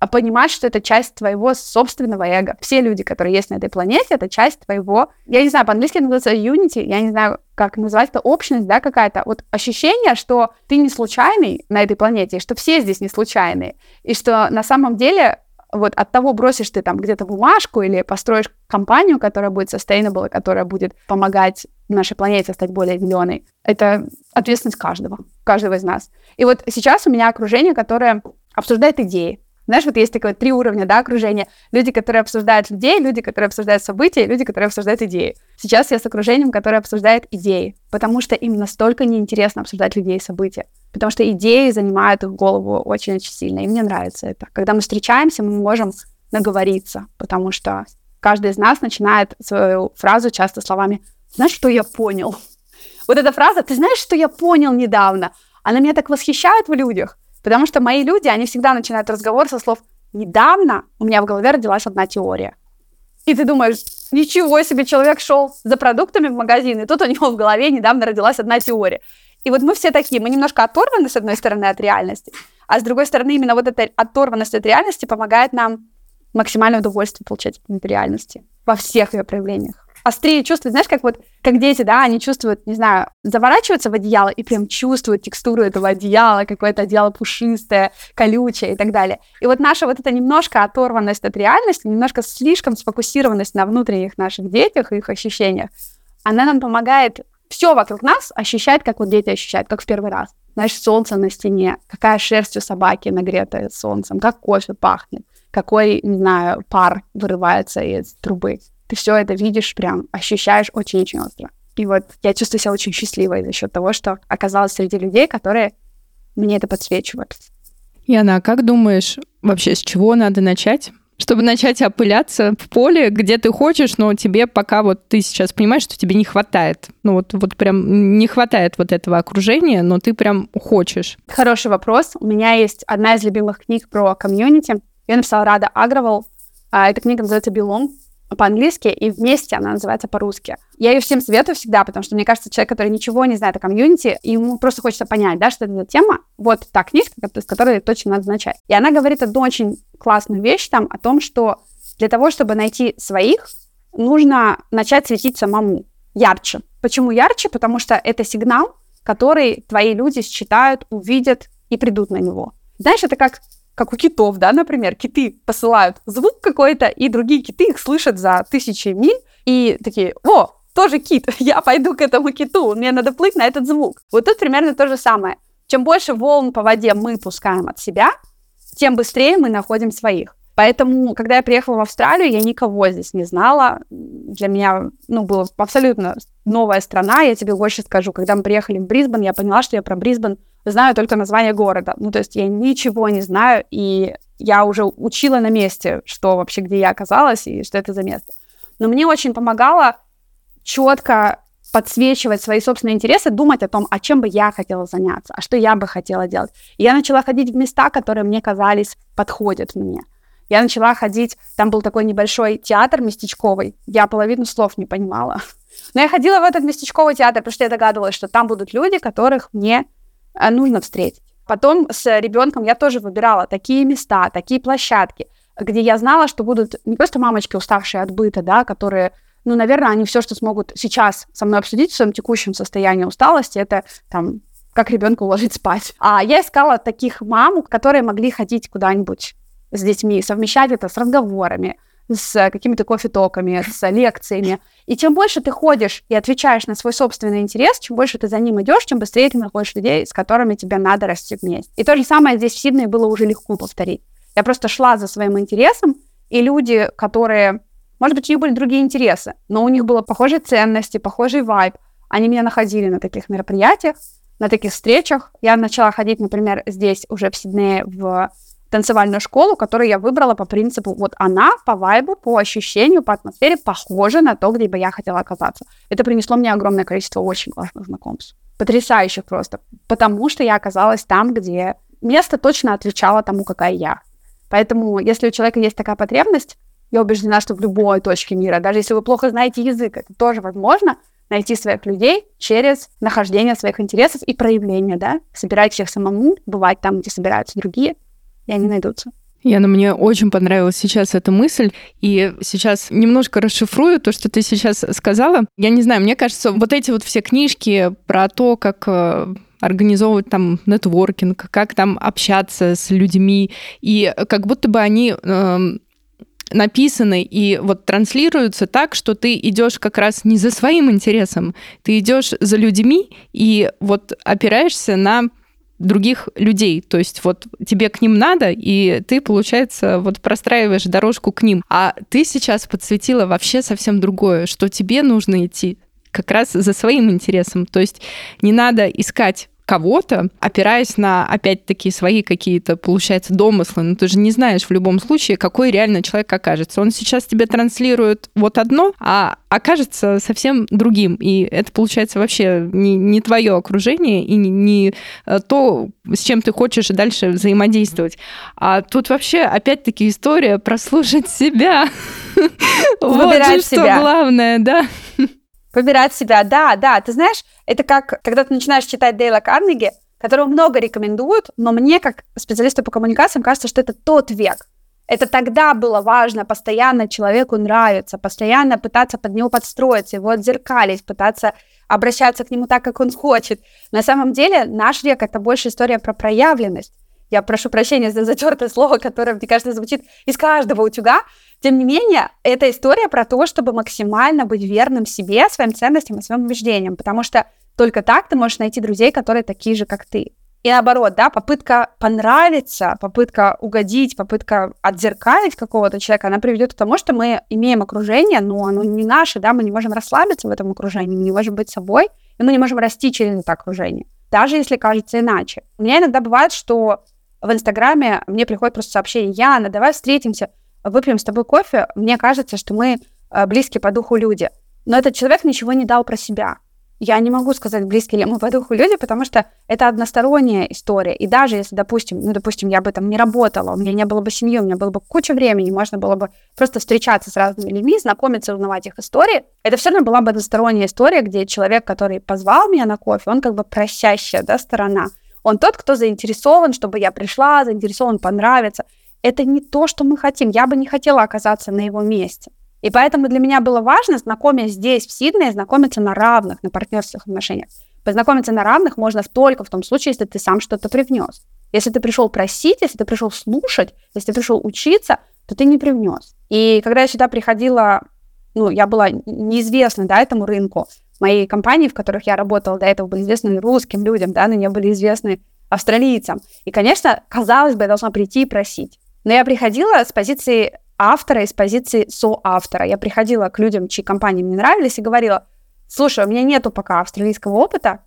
а понимать, что это часть твоего собственного эго. Все люди, которые есть на этой планете, это часть твоего, я не знаю, по-английски называется unity, я не знаю, как назвать это, общность, да, какая-то. Вот ощущение, что ты не случайный на этой планете, что все здесь не случайные, и что на самом деле вот от того, бросишь ты там где-то бумажку или построишь компанию, которая будет sustainable, которая будет помогать нашей планете стать более зеленой, это ответственность каждого, каждого из нас. И вот сейчас у меня окружение, которое обсуждает идеи, знаешь, вот есть такое три уровня, да, окружения. Люди, которые обсуждают людей, люди, которые обсуждают события, люди, которые обсуждают идеи. Сейчас я с окружением, которое обсуждает идеи, потому что им настолько неинтересно обсуждать людей и события. Потому что идеи занимают их голову очень-очень сильно, и мне нравится это. Когда мы встречаемся, мы можем наговориться, потому что каждый из нас начинает свою фразу часто словами «Знаешь, что я понял?» Вот эта фраза «Ты знаешь, что я понял недавно?» Она меня так восхищает в людях, Потому что мои люди, они всегда начинают разговор со слов «недавно у меня в голове родилась одна теория». И ты думаешь, ничего себе, человек шел за продуктами в магазин, и тут у него в голове недавно родилась одна теория. И вот мы все такие, мы немножко оторваны, с одной стороны, от реальности, а с другой стороны, именно вот эта оторванность от реальности помогает нам максимальное удовольствие получать от реальности во всех ее проявлениях острее чувствовать, знаешь, как вот, как дети, да, они чувствуют, не знаю, заворачиваются в одеяло и прям чувствуют текстуру этого одеяла, какое-то одеяло пушистое, колючее и так далее. И вот наша вот эта немножко оторванность от реальности, немножко слишком сфокусированность на внутренних наших детях и их ощущениях, она нам помогает все вокруг нас ощущать, как вот дети ощущают, как в первый раз. Знаешь, солнце на стене, какая шерсть у собаки нагретая солнцем, как кофе пахнет, какой, не знаю, пар вырывается из трубы ты все это видишь, прям ощущаешь очень-очень остро. И вот я чувствую себя очень счастливой за счет того, что оказалась среди людей, которые мне это подсвечивают. Яна, а как думаешь, вообще с чего надо начать? чтобы начать опыляться в поле, где ты хочешь, но тебе пока вот ты сейчас понимаешь, что тебе не хватает. Ну вот, вот прям не хватает вот этого окружения, но ты прям хочешь. Хороший вопрос. У меня есть одна из любимых книг про комьюнити. Я написала Рада Агровал. А, эта книга называется «Belong» по-английски, и вместе она называется по-русски. Я ее всем советую всегда, потому что, мне кажется, человек, который ничего не знает о комьюнити, ему просто хочется понять, да, что это за тема, вот та книжка, с которой точно надо начать. И она говорит одну очень классную вещь там о том, что для того, чтобы найти своих, нужно начать светить самому ярче. Почему ярче? Потому что это сигнал, который твои люди считают, увидят и придут на него. Знаешь, это как как у китов, да, например, киты посылают звук какой-то, и другие киты их слышат за тысячи миль, и такие, о, тоже кит, я пойду к этому киту, мне надо плыть на этот звук. Вот тут примерно то же самое. Чем больше волн по воде мы пускаем от себя, тем быстрее мы находим своих. Поэтому, когда я приехала в Австралию, я никого здесь не знала. Для меня, ну, была абсолютно новая страна. Я тебе больше скажу. Когда мы приехали в Брисбен, я поняла, что я про Брисбен знаю только название города. Ну, то есть я ничего не знаю, и я уже учила на месте, что вообще, где я оказалась и что это за место. Но мне очень помогало четко подсвечивать свои собственные интересы, думать о том, а чем бы я хотела заняться, а что я бы хотела делать. И я начала ходить в места, которые мне казались подходят мне. Я начала ходить, там был такой небольшой театр местечковый, я половину слов не понимала. Но я ходила в этот местечковый театр, потому что я догадывалась, что там будут люди, которых мне нужно встретить. Потом с ребенком я тоже выбирала такие места, такие площадки, где я знала, что будут не просто мамочки, уставшие от быта, да, которые, ну, наверное, они все, что смогут сейчас со мной обсудить в своем текущем состоянии усталости, это там как ребенка уложить спать. А я искала таких мам, которые могли ходить куда-нибудь с детьми, совмещать это с разговорами, с какими-то кофе-токами, с лекциями. И чем больше ты ходишь и отвечаешь на свой собственный интерес, чем больше ты за ним идешь, тем быстрее ты находишь людей, с которыми тебе надо расти вместе. И то же самое здесь в Сиднее было уже легко повторить. Я просто шла за своим интересом, и люди, которые, может быть, у них были другие интересы, но у них было похожие ценности, похожий вайб, они меня находили на таких мероприятиях, на таких встречах. Я начала ходить, например, здесь уже в Сиднее в танцевальную школу, которую я выбрала по принципу, вот она по вайбу, по ощущению, по атмосфере похожа на то, где бы я хотела оказаться. Это принесло мне огромное количество очень классных знакомств. Потрясающих просто. Потому что я оказалась там, где место точно отвечало тому, какая я. Поэтому, если у человека есть такая потребность, я убеждена, что в любой точке мира, даже если вы плохо знаете язык, это тоже возможно, найти своих людей через нахождение своих интересов и проявления, да, собирать их самому, бывать там, где собираются другие, и они найдутся. Яна, мне очень понравилась сейчас эта мысль, и сейчас немножко расшифрую то, что ты сейчас сказала. Я не знаю, мне кажется, вот эти вот все книжки про то, как э, организовывать там нетворкинг, как там общаться с людьми, и как будто бы они э, написаны и вот транслируются так, что ты идешь как раз не за своим интересом, ты идешь за людьми и вот опираешься на других людей. То есть вот тебе к ним надо, и ты, получается, вот простраиваешь дорожку к ним. А ты сейчас подсветила вообще совсем другое, что тебе нужно идти как раз за своим интересом. То есть не надо искать кого-то, опираясь на, опять-таки, свои какие-то, получается, домыслы. Но ты же не знаешь в любом случае, какой реально человек окажется. Он сейчас тебе транслирует вот одно, а окажется совсем другим. И это, получается, вообще не, не твое окружение и не, не э, то, с чем ты хочешь дальше взаимодействовать. А тут вообще, опять-таки, история прослушать себя. Выбирать себя. что главное, да. Выбирать себя, да, да. Ты знаешь, это как, когда ты начинаешь читать Дейла Карнеги, которого много рекомендуют, но мне, как специалисту по коммуникациям, кажется, что это тот век. Это тогда было важно постоянно человеку нравиться, постоянно пытаться под него подстроиться, его отзеркалить, пытаться обращаться к нему так, как он хочет. На самом деле наш век — это больше история про проявленность. Я прошу прощения за затертое слово, которое, мне кажется, звучит из каждого утюга. Тем не менее, это история про то, чтобы максимально быть верным себе, своим ценностям и своим убеждениям, потому что только так ты можешь найти друзей, которые такие же, как ты. И наоборот, да, попытка понравиться, попытка угодить, попытка отзеркалить какого-то человека, она приведет к тому, что мы имеем окружение, но оно не наше, да, мы не можем расслабиться в этом окружении, мы не можем быть собой, и мы не можем расти через это окружение, даже если кажется иначе. У меня иногда бывает, что в Инстаграме мне приходит просто сообщение, Яна, давай встретимся, выпьем с тобой кофе, мне кажется, что мы э, близкие по духу люди. Но этот человек ничего не дал про себя я не могу сказать, близкие ли мы по духу люди, потому что это односторонняя история. И даже если, допустим, ну, допустим, я бы там не работала, у меня не было бы семьи, у меня было бы куча времени, можно было бы просто встречаться с разными людьми, знакомиться, узнавать их истории, это все равно была бы односторонняя история, где человек, который позвал меня на кофе, он как бы просящая, да, сторона. Он тот, кто заинтересован, чтобы я пришла, заинтересован понравиться. Это не то, что мы хотим. Я бы не хотела оказаться на его месте. И поэтому для меня было важно, знакомясь здесь, в Сиднее, знакомиться на равных, на партнерских отношениях. Познакомиться на равных можно только в том случае, если ты сам что-то привнес. Если ты пришел просить, если ты пришел слушать, если ты пришел учиться, то ты не привнес. И когда я сюда приходила, ну, я была неизвестна, да, этому рынку. Мои компании, в которых я работала до этого, были известны русским людям, да, но не были известны австралийцам. И, конечно, казалось бы, я должна прийти и просить. Но я приходила с позиции автора из позиции соавтора. Я приходила к людям, чьи компании мне нравились, и говорила, слушай, у меня нету пока австралийского опыта,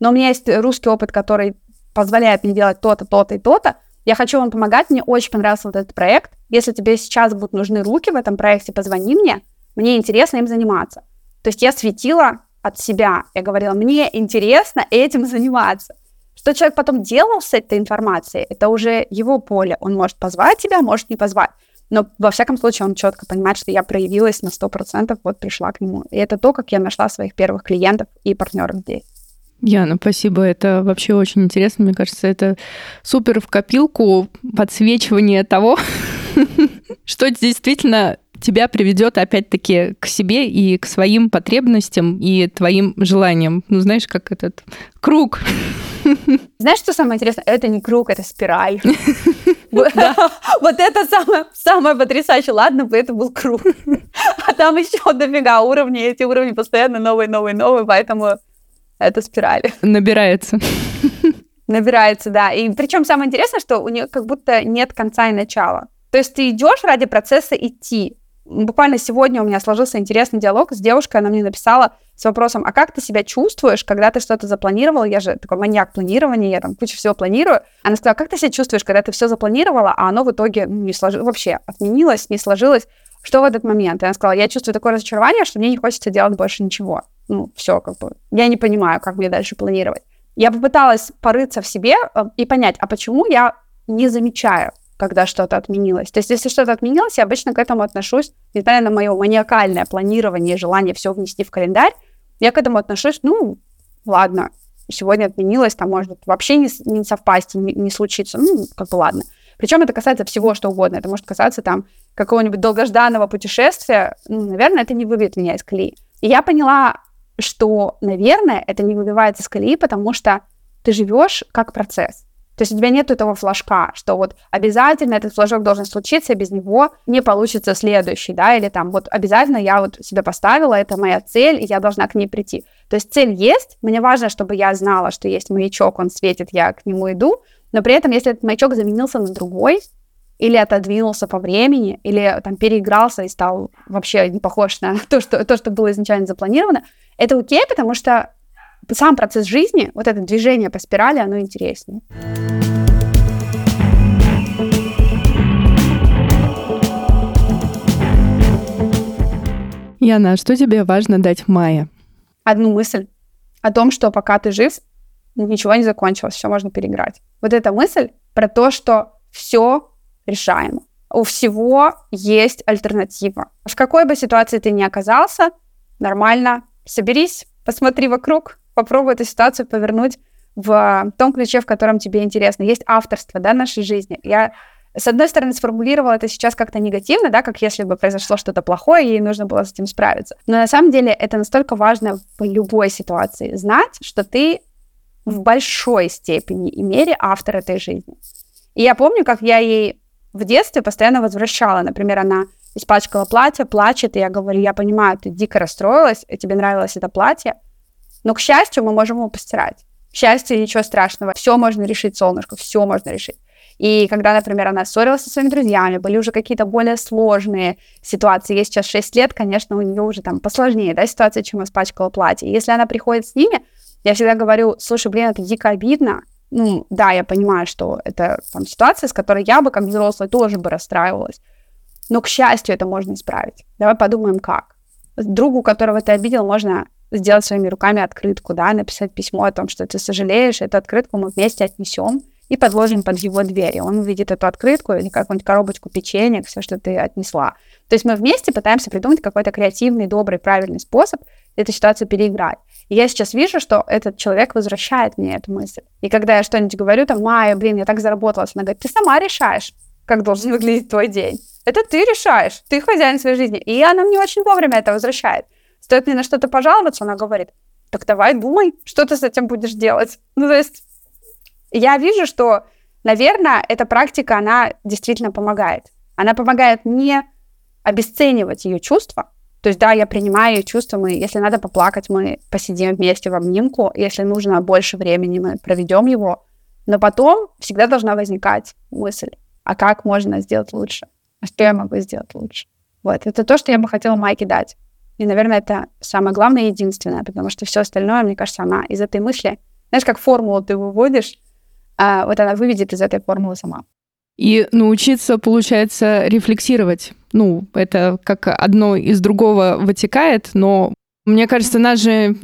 но у меня есть русский опыт, который позволяет мне делать то-то, то-то и то-то. Я хочу вам помогать, мне очень понравился вот этот проект. Если тебе сейчас будут нужны руки в этом проекте, позвони мне, мне интересно им заниматься. То есть я светила от себя, я говорила, мне интересно этим заниматься. Что человек потом делал с этой информацией, это уже его поле. Он может позвать тебя, может не позвать. Но во всяком случае он четко понимает, что я проявилась на 100%, вот пришла к нему. И это то, как я нашла своих первых клиентов и партнеров здесь. Яна, спасибо. Это вообще очень интересно. Мне кажется, это супер в копилку подсвечивание того, что действительно тебя приведет опять-таки к себе и к своим потребностям и твоим желаниям. Ну, знаешь, как этот круг. Знаешь, что самое интересное? Это не круг, это спираль. Вот это самое потрясающее. Ладно бы это был круг. А там еще дофига уровней, эти уровни постоянно новые, новые, новые, поэтому это спираль. Набирается. Набирается, да. И причем самое интересное, что у нее как будто нет конца и начала. То есть ты идешь ради процесса идти. Буквально сегодня у меня сложился интересный диалог с девушкой, она мне написала с вопросом, а как ты себя чувствуешь, когда ты что-то запланировал? Я же такой маньяк планирования, я там кучу всего планирую. Она сказала, как ты себя чувствуешь, когда ты все запланировала, а оно в итоге ну, не сложилось, вообще отменилось, не сложилось? Что в этот момент? И она сказала, я чувствую такое разочарование, что мне не хочется делать больше ничего. Ну, все, как бы. Я не понимаю, как мне дальше планировать. Я попыталась порыться в себе э, и понять, а почему я не замечаю когда что-то отменилось. То есть, если что-то отменилось, я обычно к этому отношусь, несмотря на мое маниакальное планирование, желание все внести в календарь, я к этому отношусь, ну, ладно, сегодня отменилось, там может вообще не, не совпасть, не, не случиться, ну, как бы ладно. Причем это касается всего, что угодно. Это может касаться там какого-нибудь долгожданного путешествия. Ну, наверное, это не выбьет меня из колеи. И я поняла, что, наверное, это не выбивается из колеи, потому что ты живешь как процесс. То есть у тебя нет этого флажка, что вот обязательно этот флажок должен случиться, без него не получится следующий, да, или там вот обязательно я вот себе поставила, это моя цель, и я должна к ней прийти. То есть цель есть, мне важно, чтобы я знала, что есть маячок, он светит, я к нему иду, но при этом, если этот маячок заменился на другой, или отодвинулся по времени, или там переигрался и стал вообще не похож на то, что, то, что было изначально запланировано, это окей, потому что сам процесс жизни, вот это движение по спирали, оно интереснее. Яна, а что тебе важно дать в мае? Одну мысль о том, что пока ты жив, ничего не закончилось, все можно переиграть. Вот эта мысль про то, что все решаемо. У всего есть альтернатива. В какой бы ситуации ты ни оказался, нормально, соберись, посмотри вокруг, попробуй эту ситуацию повернуть в том ключе, в котором тебе интересно. Есть авторство, да, нашей жизни. Я, с одной стороны, сформулировала это сейчас как-то негативно, да, как если бы произошло что-то плохое, и ей нужно было с этим справиться. Но на самом деле это настолько важно в любой ситуации, знать, что ты в большой степени и мере автор этой жизни. И я помню, как я ей в детстве постоянно возвращала. Например, она испачкала платье, плачет, и я говорю, я понимаю, ты дико расстроилась, тебе нравилось это платье, но, к счастью, мы можем его постирать. К счастью, ничего страшного. Все можно решить, солнышко, все можно решить. И когда, например, она ссорилась со своими друзьями, были уже какие-то более сложные ситуации. Ей сейчас 6 лет, конечно, у нее уже там посложнее, да, ситуация, чем испачкала платье. И если она приходит с ними, я всегда говорю, слушай, блин, это дико обидно. Ну, да, я понимаю, что это там ситуация, с которой я бы, как взрослая, тоже бы расстраивалась. Но, к счастью, это можно исправить. Давай подумаем, как. Другу, которого ты обидел, можно сделать своими руками открытку, да, написать письмо о том, что ты сожалеешь, эту открытку мы вместе отнесем и подложим под его дверь. Он увидит эту открытку или какую-нибудь коробочку печенья, все, что ты отнесла. То есть мы вместе пытаемся придумать какой-то креативный, добрый, правильный способ эту ситуацию переиграть. И я сейчас вижу, что этот человек возвращает мне эту мысль. И когда я что-нибудь говорю, там, Майя, блин, я так заработалась, она говорит, ты сама решаешь, как должен выглядеть твой день. Это ты решаешь, ты хозяин своей жизни. И она мне очень вовремя это возвращает. Стоит мне на что-то пожаловаться, она говорит, так давай думай, что ты с этим будешь делать. Ну, то есть я вижу, что, наверное, эта практика, она действительно помогает. Она помогает не обесценивать ее чувства. То есть, да, я принимаю ее чувства, мы, если надо поплакать, мы посидим вместе в обнимку, если нужно больше времени, мы проведем его. Но потом всегда должна возникать мысль, а как можно сделать лучше? А что я могу сделать лучше? Вот, это то, что я бы хотела Майке дать. И, наверное, это самое главное и единственное, потому что все остальное, мне кажется, она из этой мысли, знаешь, как формулу ты выводишь, а вот она выведет из этой формулы сама. И научиться, получается, рефлексировать. Ну, это как одно из другого вытекает, но мне кажется, нас же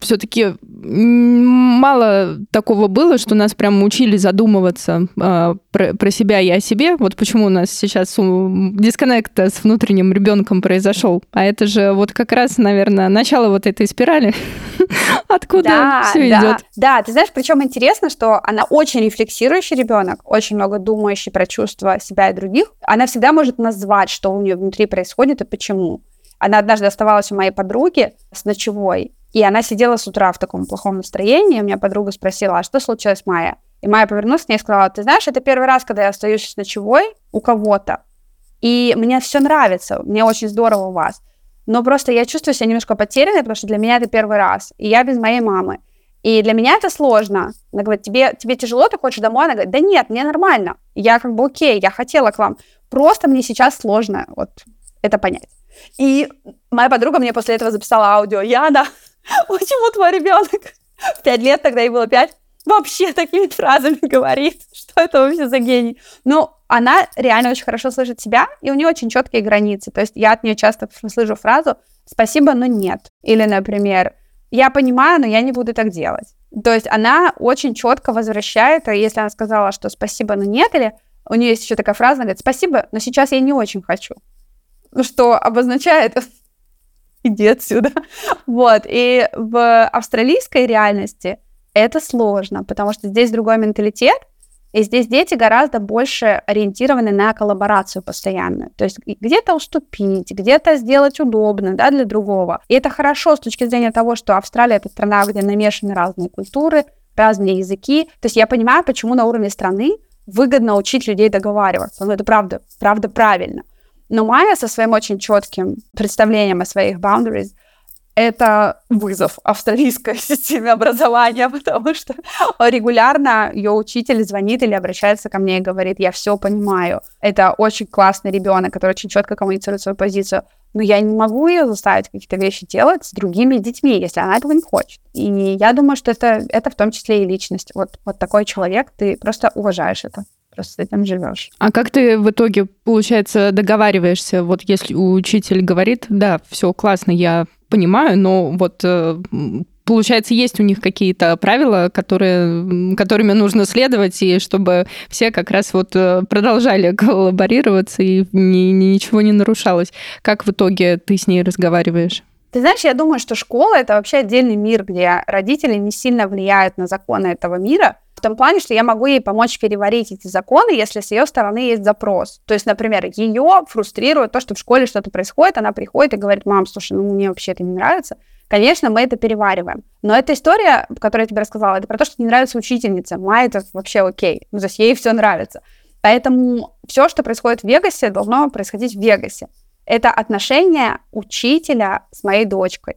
все-таки мало такого было, что нас прям учили задумываться э, про, про себя и о себе. Вот почему у нас сейчас дисконнект с внутренним ребенком произошел. А это же вот как раз, наверное, начало вот этой спирали, откуда да, все да, идет. Да, ты знаешь, причем интересно, что она очень рефлексирующий ребенок, очень много думающий про чувства себя и других. Она всегда может назвать, что у нее внутри происходит и почему. Она однажды оставалась у моей подруги с ночевой, и она сидела с утра в таком плохом настроении. У меня подруга спросила, а что случилось, Майя? И Майя повернулась к ней и сказала, ты знаешь, это первый раз, когда я остаюсь с ночевой у кого-то, и мне все нравится, мне очень здорово у вас. Но просто я чувствую себя немножко потерянной, потому что для меня это первый раз, и я без моей мамы. И для меня это сложно. Она говорит, тебе, тебе тяжело, ты хочешь домой? Она говорит, да нет, мне нормально. Я как бы окей, я хотела к вам. Просто мне сейчас сложно вот это понять. И моя подруга мне после этого записала аудио. Яна, почему твой ребенок в пять лет, тогда ей было пять, вообще такими фразами говорит, что это вообще за гений. Ну, она реально очень хорошо слышит себя, и у нее очень четкие границы. То есть я от нее часто слышу фразу «спасибо, но нет». Или, например, «я понимаю, но я не буду так делать». То есть она очень четко возвращает, если она сказала, что «спасибо, но нет», или у нее есть еще такая фраза, она говорит «спасибо, но сейчас я не очень хочу» что обозначает иди отсюда. Вот. И в австралийской реальности это сложно, потому что здесь другой менталитет, и здесь дети гораздо больше ориентированы на коллаборацию постоянно. То есть где-то уступить, где-то сделать удобно да, для другого. И это хорошо с точки зрения того, что Австралия — это страна, где намешаны разные культуры, разные языки. То есть я понимаю, почему на уровне страны выгодно учить людей договариваться. Ну, это правда, правда правильно. Но Майя со своим очень четким представлением о своих boundaries это вызов австралийской системе образования, потому что регулярно ее учитель звонит или обращается ко мне и говорит, я все понимаю, это очень классный ребенок, который очень четко коммуницирует свою позицию, но я не могу ее заставить какие-то вещи делать с другими детьми, если она этого не хочет. И я думаю, что это, это в том числе и личность. Вот, вот такой человек, ты просто уважаешь это просто с этим живешь. А как ты в итоге, получается, договариваешься? Вот если учитель говорит, да, все классно, я понимаю, но вот э, получается, есть у них какие-то правила, которые, которыми нужно следовать, и чтобы все как раз вот э, продолжали коллаборироваться и ни, ничего не нарушалось. Как в итоге ты с ней разговариваешь? Ты знаешь, я думаю, что школа — это вообще отдельный мир, где родители не сильно влияют на законы этого мира, в том плане, что я могу ей помочь переварить эти законы, если с ее стороны есть запрос. То есть, например, ее фрустрирует то, что в школе что-то происходит, она приходит и говорит, мам, слушай, ну мне вообще это не нравится. Конечно, мы это перевариваем. Но эта история, которую я тебе рассказала, это про то, что не нравится учительнице. Май это вообще окей. Ну, то есть ей все нравится. Поэтому все, что происходит в Вегасе, должно происходить в Вегасе. Это отношение учителя с моей дочкой.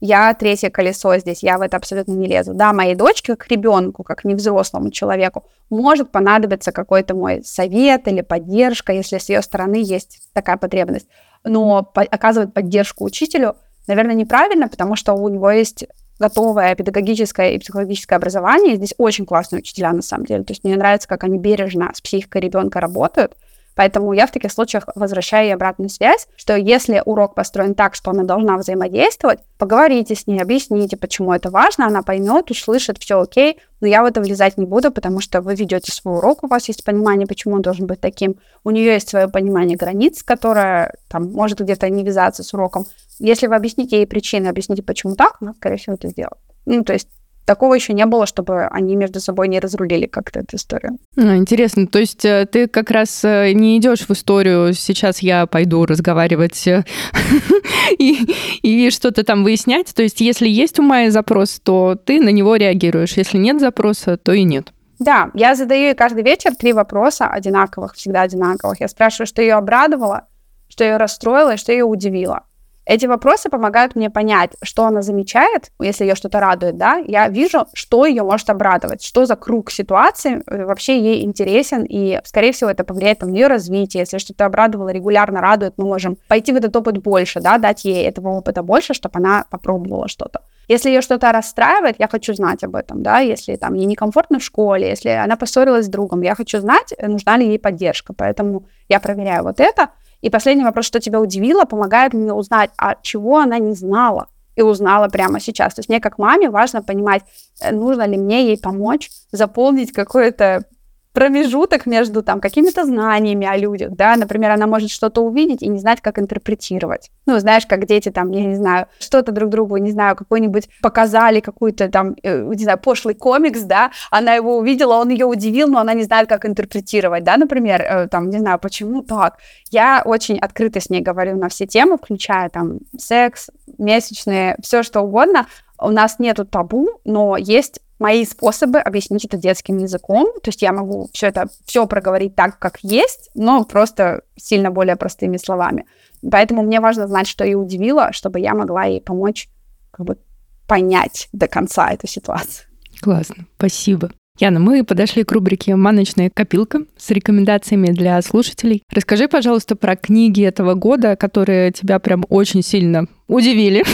Я третье колесо здесь, я в это абсолютно не лезу. Да, моей дочке, как ребенку, как невзрослому человеку, может понадобиться какой-то мой совет или поддержка, если с ее стороны есть такая потребность. Но по- оказывать поддержку учителю, наверное, неправильно, потому что у него есть готовое педагогическое и психологическое образование. Здесь очень классные учителя, на самом деле. То есть мне нравится, как они бережно с психикой ребенка работают. Поэтому я в таких случаях возвращаю ей обратную связь, что если урок построен так, что она должна взаимодействовать, поговорите с ней, объясните, почему это важно, она поймет, услышит, все окей, но я в это влезать не буду, потому что вы ведете свой урок, у вас есть понимание, почему он должен быть таким, у нее есть свое понимание границ, которое там может где-то не вязаться с уроком. Если вы объясните ей причины, объясните, почему так, она, скорее всего, это сделает. Ну, то есть такого еще не было, чтобы они между собой не разрулили как-то эту историю. А, интересно, то есть э, ты как раз э, не идешь в историю, сейчас я пойду разговаривать э, и, и что-то там выяснять. То есть если есть у Майи запрос, то ты на него реагируешь. Если нет запроса, то и нет. Да, я задаю ей каждый вечер три вопроса одинаковых, всегда одинаковых. Я спрашиваю, что ее обрадовало, что ее расстроило и что ее удивило. Эти вопросы помогают мне понять, что она замечает, если ее что-то радует, да, я вижу, что ее может обрадовать, что за круг ситуации э, вообще ей интересен, и, скорее всего, это повлияет на ее развитие. Если что-то обрадовало, регулярно радует, мы можем пойти в этот опыт больше, да, дать ей этого опыта больше, чтобы она попробовала что-то. Если ее что-то расстраивает, я хочу знать об этом, да, если там ей некомфортно в школе, если она поссорилась с другом, я хочу знать, нужна ли ей поддержка, поэтому я проверяю вот это, и последний вопрос, что тебя удивило, помогает мне узнать, а чего она не знала и узнала прямо сейчас. То есть мне как маме важно понимать, э, нужно ли мне ей помочь заполнить какое-то промежуток между там какими-то знаниями о людях, да, например, она может что-то увидеть и не знать, как интерпретировать. Ну, знаешь, как дети там, я не знаю, что-то друг другу, не знаю, какой-нибудь показали какую-то там, э, не знаю, пошлый комикс, да, она его увидела, он ее удивил, но она не знает, как интерпретировать, да, например, э, там, не знаю, почему так. Я очень открыто с ней говорю на все темы, включая там секс, месячные, все что угодно. У нас нету табу, но есть мои способы объяснить это детским языком. То есть я могу все это все проговорить так, как есть, но просто сильно более простыми словами. Поэтому мне важно знать, что ее удивило, чтобы я могла ей помочь как бы понять до конца эту ситуацию. Классно, спасибо. Яна, мы подошли к рубрике «Маночная копилка» с рекомендациями для слушателей. Расскажи, пожалуйста, про книги этого года, которые тебя прям очень сильно удивили.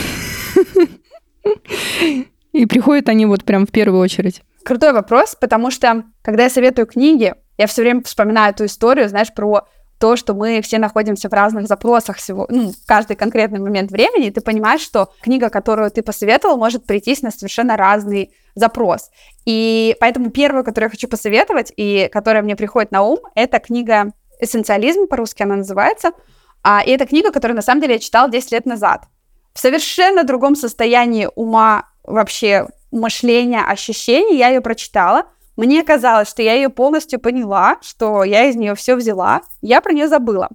И приходят они вот прям в первую очередь. Крутой вопрос, потому что, когда я советую книги, я все время вспоминаю эту историю, знаешь, про то, что мы все находимся в разных запросах всего, ну, в каждый конкретный момент времени, и ты понимаешь, что книга, которую ты посоветовал, может прийтись на совершенно разный запрос. И поэтому первую, которую я хочу посоветовать, и которая мне приходит на ум, это книга «Эссенциализм», по-русски она называется, а, и это книга, которую, на самом деле, я читала 10 лет назад. В совершенно другом состоянии ума вообще мышления, ощущений, я ее прочитала, мне казалось, что я ее полностью поняла, что я из нее все взяла, я про нее забыла.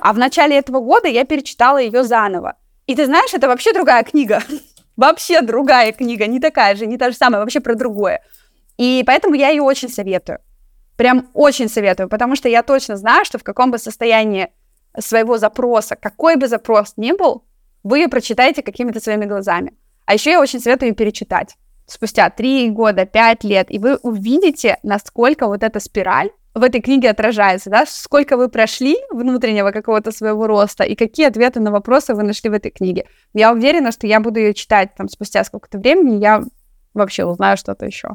А в начале этого года я перечитала ее заново. И ты знаешь, это вообще другая книга. вообще другая книга, не такая же, не та же самая, вообще про другое. И поэтому я ее очень советую. Прям очень советую, потому что я точно знаю, что в каком бы состоянии своего запроса, какой бы запрос ни был, вы ее прочитаете какими-то своими глазами. А еще я очень советую перечитать спустя 3 года, 5 лет, и вы увидите, насколько вот эта спираль в этой книге отражается, да, сколько вы прошли внутреннего какого-то своего роста и какие ответы на вопросы вы нашли в этой книге. Я уверена, что я буду ее читать там спустя сколько-то времени, я вообще узнаю что-то еще.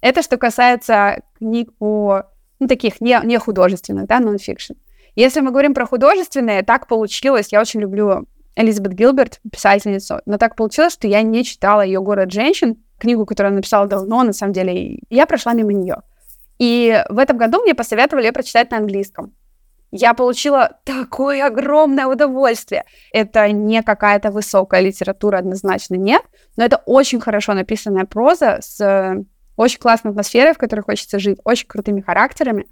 Это что касается книг по, ну, таких не, не художественных, да, нон-фикшн. Если мы говорим про художественные, так получилось, я очень люблю Элизабет Гилберт, писательницу, но так получилось, что я не читала ее «Город женщин», книгу, которую она написала давно, на самом деле, я прошла мимо нее. И в этом году мне посоветовали ее прочитать на английском. Я получила такое огромное удовольствие. Это не какая-то высокая литература, однозначно нет, но это очень хорошо написанная проза с очень классной атмосферой, в которой хочется жить, очень крутыми характерами.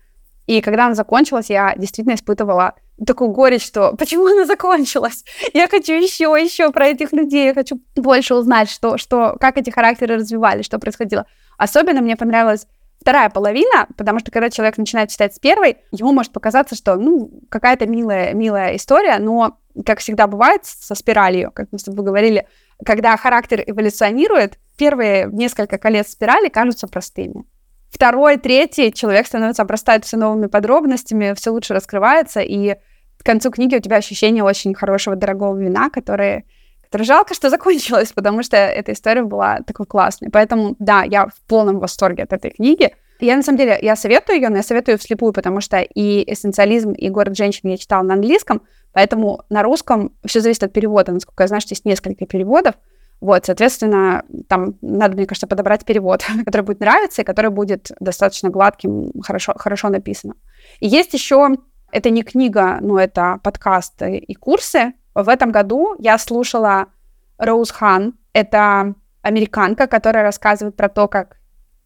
И когда она закончилась, я действительно испытывала такую горечь, что почему она закончилась? Я хочу еще, еще про этих людей, я хочу больше узнать, что, что, как эти характеры развивались, что происходило. Особенно мне понравилась вторая половина, потому что когда человек начинает читать с первой, ему может показаться, что, ну, какая-то милая, милая история, но, как всегда бывает со спиралью, как мы с тобой говорили, когда характер эволюционирует, первые несколько колец спирали кажутся простыми. Второй, третий человек становится, обрастает все новыми подробностями, все лучше раскрывается, и к концу книги у тебя ощущение очень хорошего, дорогого вина, которое, жалко, что закончилось, потому что эта история была такой классной. Поэтому, да, я в полном восторге от этой книги. Я, на самом деле, я советую ее, но я советую вслепую, потому что и «Эссенциализм», и «Город женщин» я читала на английском, поэтому на русском все зависит от перевода. Насколько я знаю, что есть несколько переводов. Вот, соответственно, там надо, мне кажется, подобрать перевод, который будет нравиться и который будет достаточно гладким, хорошо, хорошо написано. И есть еще, это не книга, но это подкасты и курсы. В этом году я слушала Роуз Хан. Это американка, которая рассказывает про то, как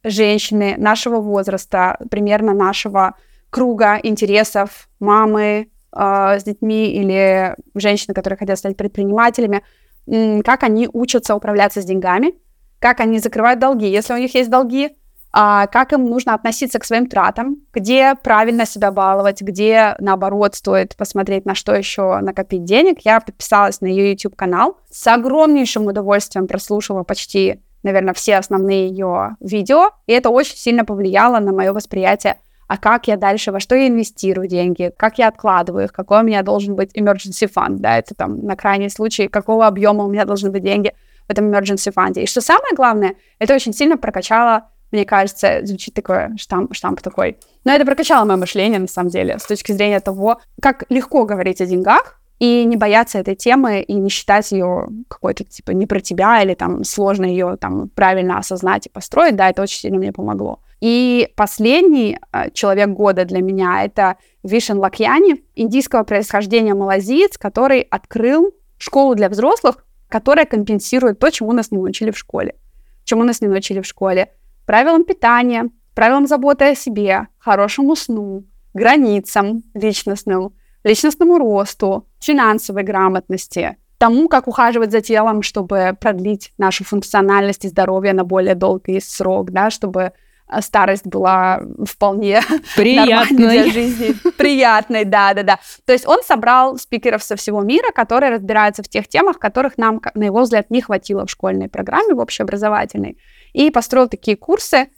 женщины нашего возраста, примерно нашего круга интересов, мамы э, с детьми или женщины, которые хотят стать предпринимателями, как они учатся управляться с деньгами, как они закрывают долги, если у них есть долги, а как им нужно относиться к своим тратам, где правильно себя баловать, где, наоборот, стоит посмотреть, на что еще накопить денег. Я подписалась на ее YouTube-канал, с огромнейшим удовольствием прослушала почти наверное, все основные ее видео, и это очень сильно повлияло на мое восприятие, а как я дальше, во что я инвестирую деньги, как я откладываю их, какой у меня должен быть emergency fund, да, это там на крайний случай, какого объема у меня должны быть деньги в этом emergency fund. И что самое главное, это очень сильно прокачало мне кажется, звучит такой штамп, штамп такой. Но это прокачало мое мышление, на самом деле, с точки зрения того, как легко говорить о деньгах, и не бояться этой темы и не считать ее какой-то типа не про тебя или там сложно ее там правильно осознать и построить, да, это очень сильно мне помогло. И последний э, человек года для меня это Вишен Лакьяни, индийского происхождения малазиец, который открыл школу для взрослых, которая компенсирует то, чему нас не научили в школе. Чему нас не научили в школе. Правилам питания, правилам заботы о себе, хорошему сну, границам личностным, личностному росту, финансовой грамотности, тому, как ухаживать за телом, чтобы продлить нашу функциональность и здоровье на более долгий срок, да, чтобы старость была вполне приятной для жизни. Приятной, да, да, да. То есть он собрал спикеров со всего мира, которые разбираются в тех темах, которых нам, на его взгляд, не хватило в школьной программе, в общеобразовательной, и построил такие курсы,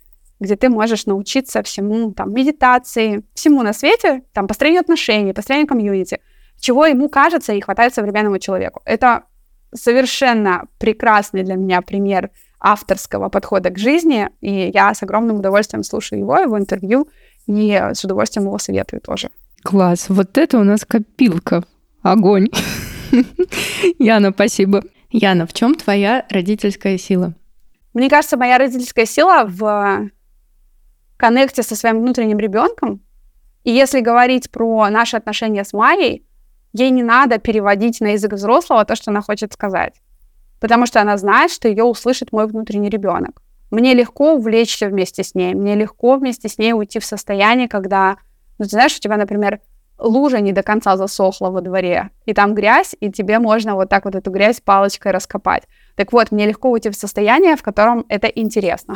где ты можешь научиться всему, там, медитации, всему на свете, там, построению отношений, построению комьюнити, чего ему кажется и хватает современному человеку. Это совершенно прекрасный для меня пример авторского подхода к жизни, и я с огромным удовольствием слушаю его, его интервью, и с удовольствием его советую тоже. Класс, вот это у нас копилка. Огонь. Яна, спасибо. Яна, в чем твоя родительская сила? Мне кажется, моя родительская сила в коннекте со своим внутренним ребенком. И если говорить про наши отношения с Майей, ей не надо переводить на язык взрослого то, что она хочет сказать. Потому что она знает, что ее услышит мой внутренний ребенок. Мне легко увлечься вместе с ней, мне легко вместе с ней уйти в состояние, когда, ну, ты знаешь, у тебя, например, лужа не до конца засохла во дворе, и там грязь, и тебе можно вот так вот эту грязь палочкой раскопать. Так вот, мне легко уйти в состояние, в котором это интересно.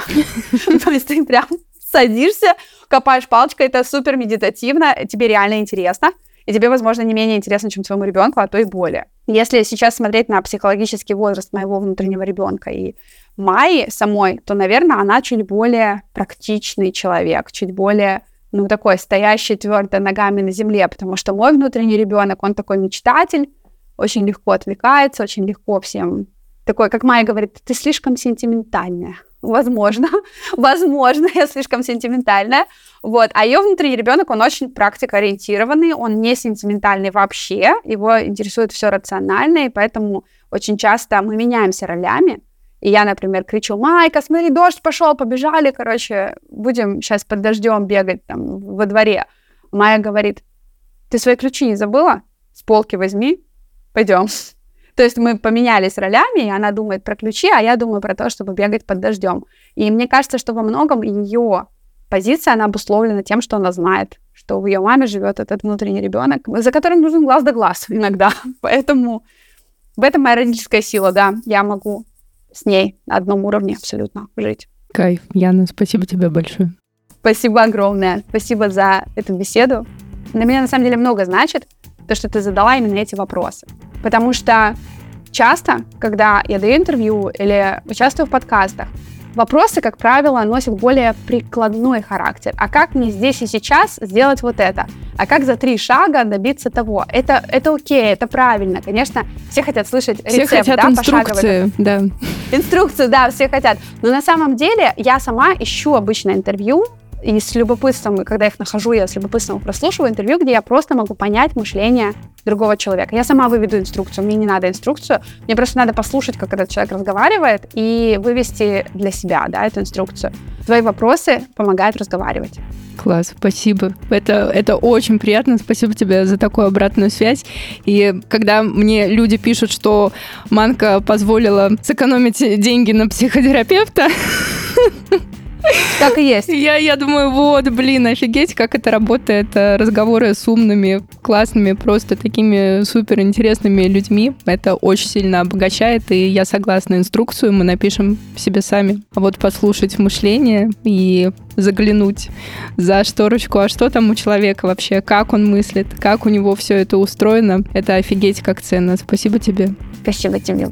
То есть ты прям садишься, копаешь палочкой, это супер медитативно, тебе реально интересно, и тебе, возможно, не менее интересно, чем своему ребенку, а то и более. Если сейчас смотреть на психологический возраст моего внутреннего ребенка и Майи самой, то, наверное, она чуть более практичный человек, чуть более ну, такой стоящий твердо ногами на земле, потому что мой внутренний ребенок, он такой мечтатель, очень легко отвлекается, очень легко всем такой, как Майя говорит, ты слишком сентиментальная возможно, возможно, я слишком сентиментальная, вот, а ее внутренний ребенок, он очень практикоориентированный, он не сентиментальный вообще, его интересует все рационально, и поэтому очень часто мы меняемся ролями, и я, например, кричу, Майка, смотри, дождь пошел, побежали, короче, будем сейчас под дождем бегать там во дворе. Майя говорит, ты свои ключи не забыла? С полки возьми, пойдем. То есть мы поменялись ролями, и она думает про ключи, а я думаю про то, чтобы бегать под дождем. И мне кажется, что во многом ее позиция, она обусловлена тем, что она знает, что в ее маме живет этот внутренний ребенок, за которым нужен глаз да глаз иногда. Поэтому в этом моя родительская сила, да, я могу с ней на одном уровне абсолютно жить. Кайф. Яна, спасибо тебе большое. Спасибо огромное. Спасибо за эту беседу. Для меня на самом деле много значит то, что ты задала именно эти вопросы. Потому что часто, когда я даю интервью или участвую в подкастах, Вопросы, как правило, носят более прикладной характер. А как мне здесь и сейчас сделать вот это? А как за три шага добиться того? Это, это окей, это правильно. Конечно, все хотят слышать все рецепт, хотят да, инструкции, да. Инструкцию, да, все хотят. Но на самом деле я сама ищу обычно интервью, и с любопытством, когда их нахожу, я с любопытством прослушиваю интервью, где я просто могу понять мышление другого человека. Я сама выведу инструкцию, мне не надо инструкцию, мне просто надо послушать, как этот человек разговаривает, и вывести для себя да, эту инструкцию. Твои вопросы помогают разговаривать. Класс, спасибо. Это, это очень приятно. Спасибо тебе за такую обратную связь. И когда мне люди пишут, что Манка позволила сэкономить деньги на психотерапевта, Так и есть. Я, я думаю, вот, блин, офигеть, как это работает. Э, разговоры с умными, классными, просто такими супер интересными людьми. Это очень сильно обогащает, и я согласна. Инструкцию мы напишем себе сами. А вот послушать мышление и заглянуть за шторочку, а что там у человека вообще, как он мыслит, как у него все это устроено, это офигеть как ценно. Спасибо тебе. Спасибо тебе.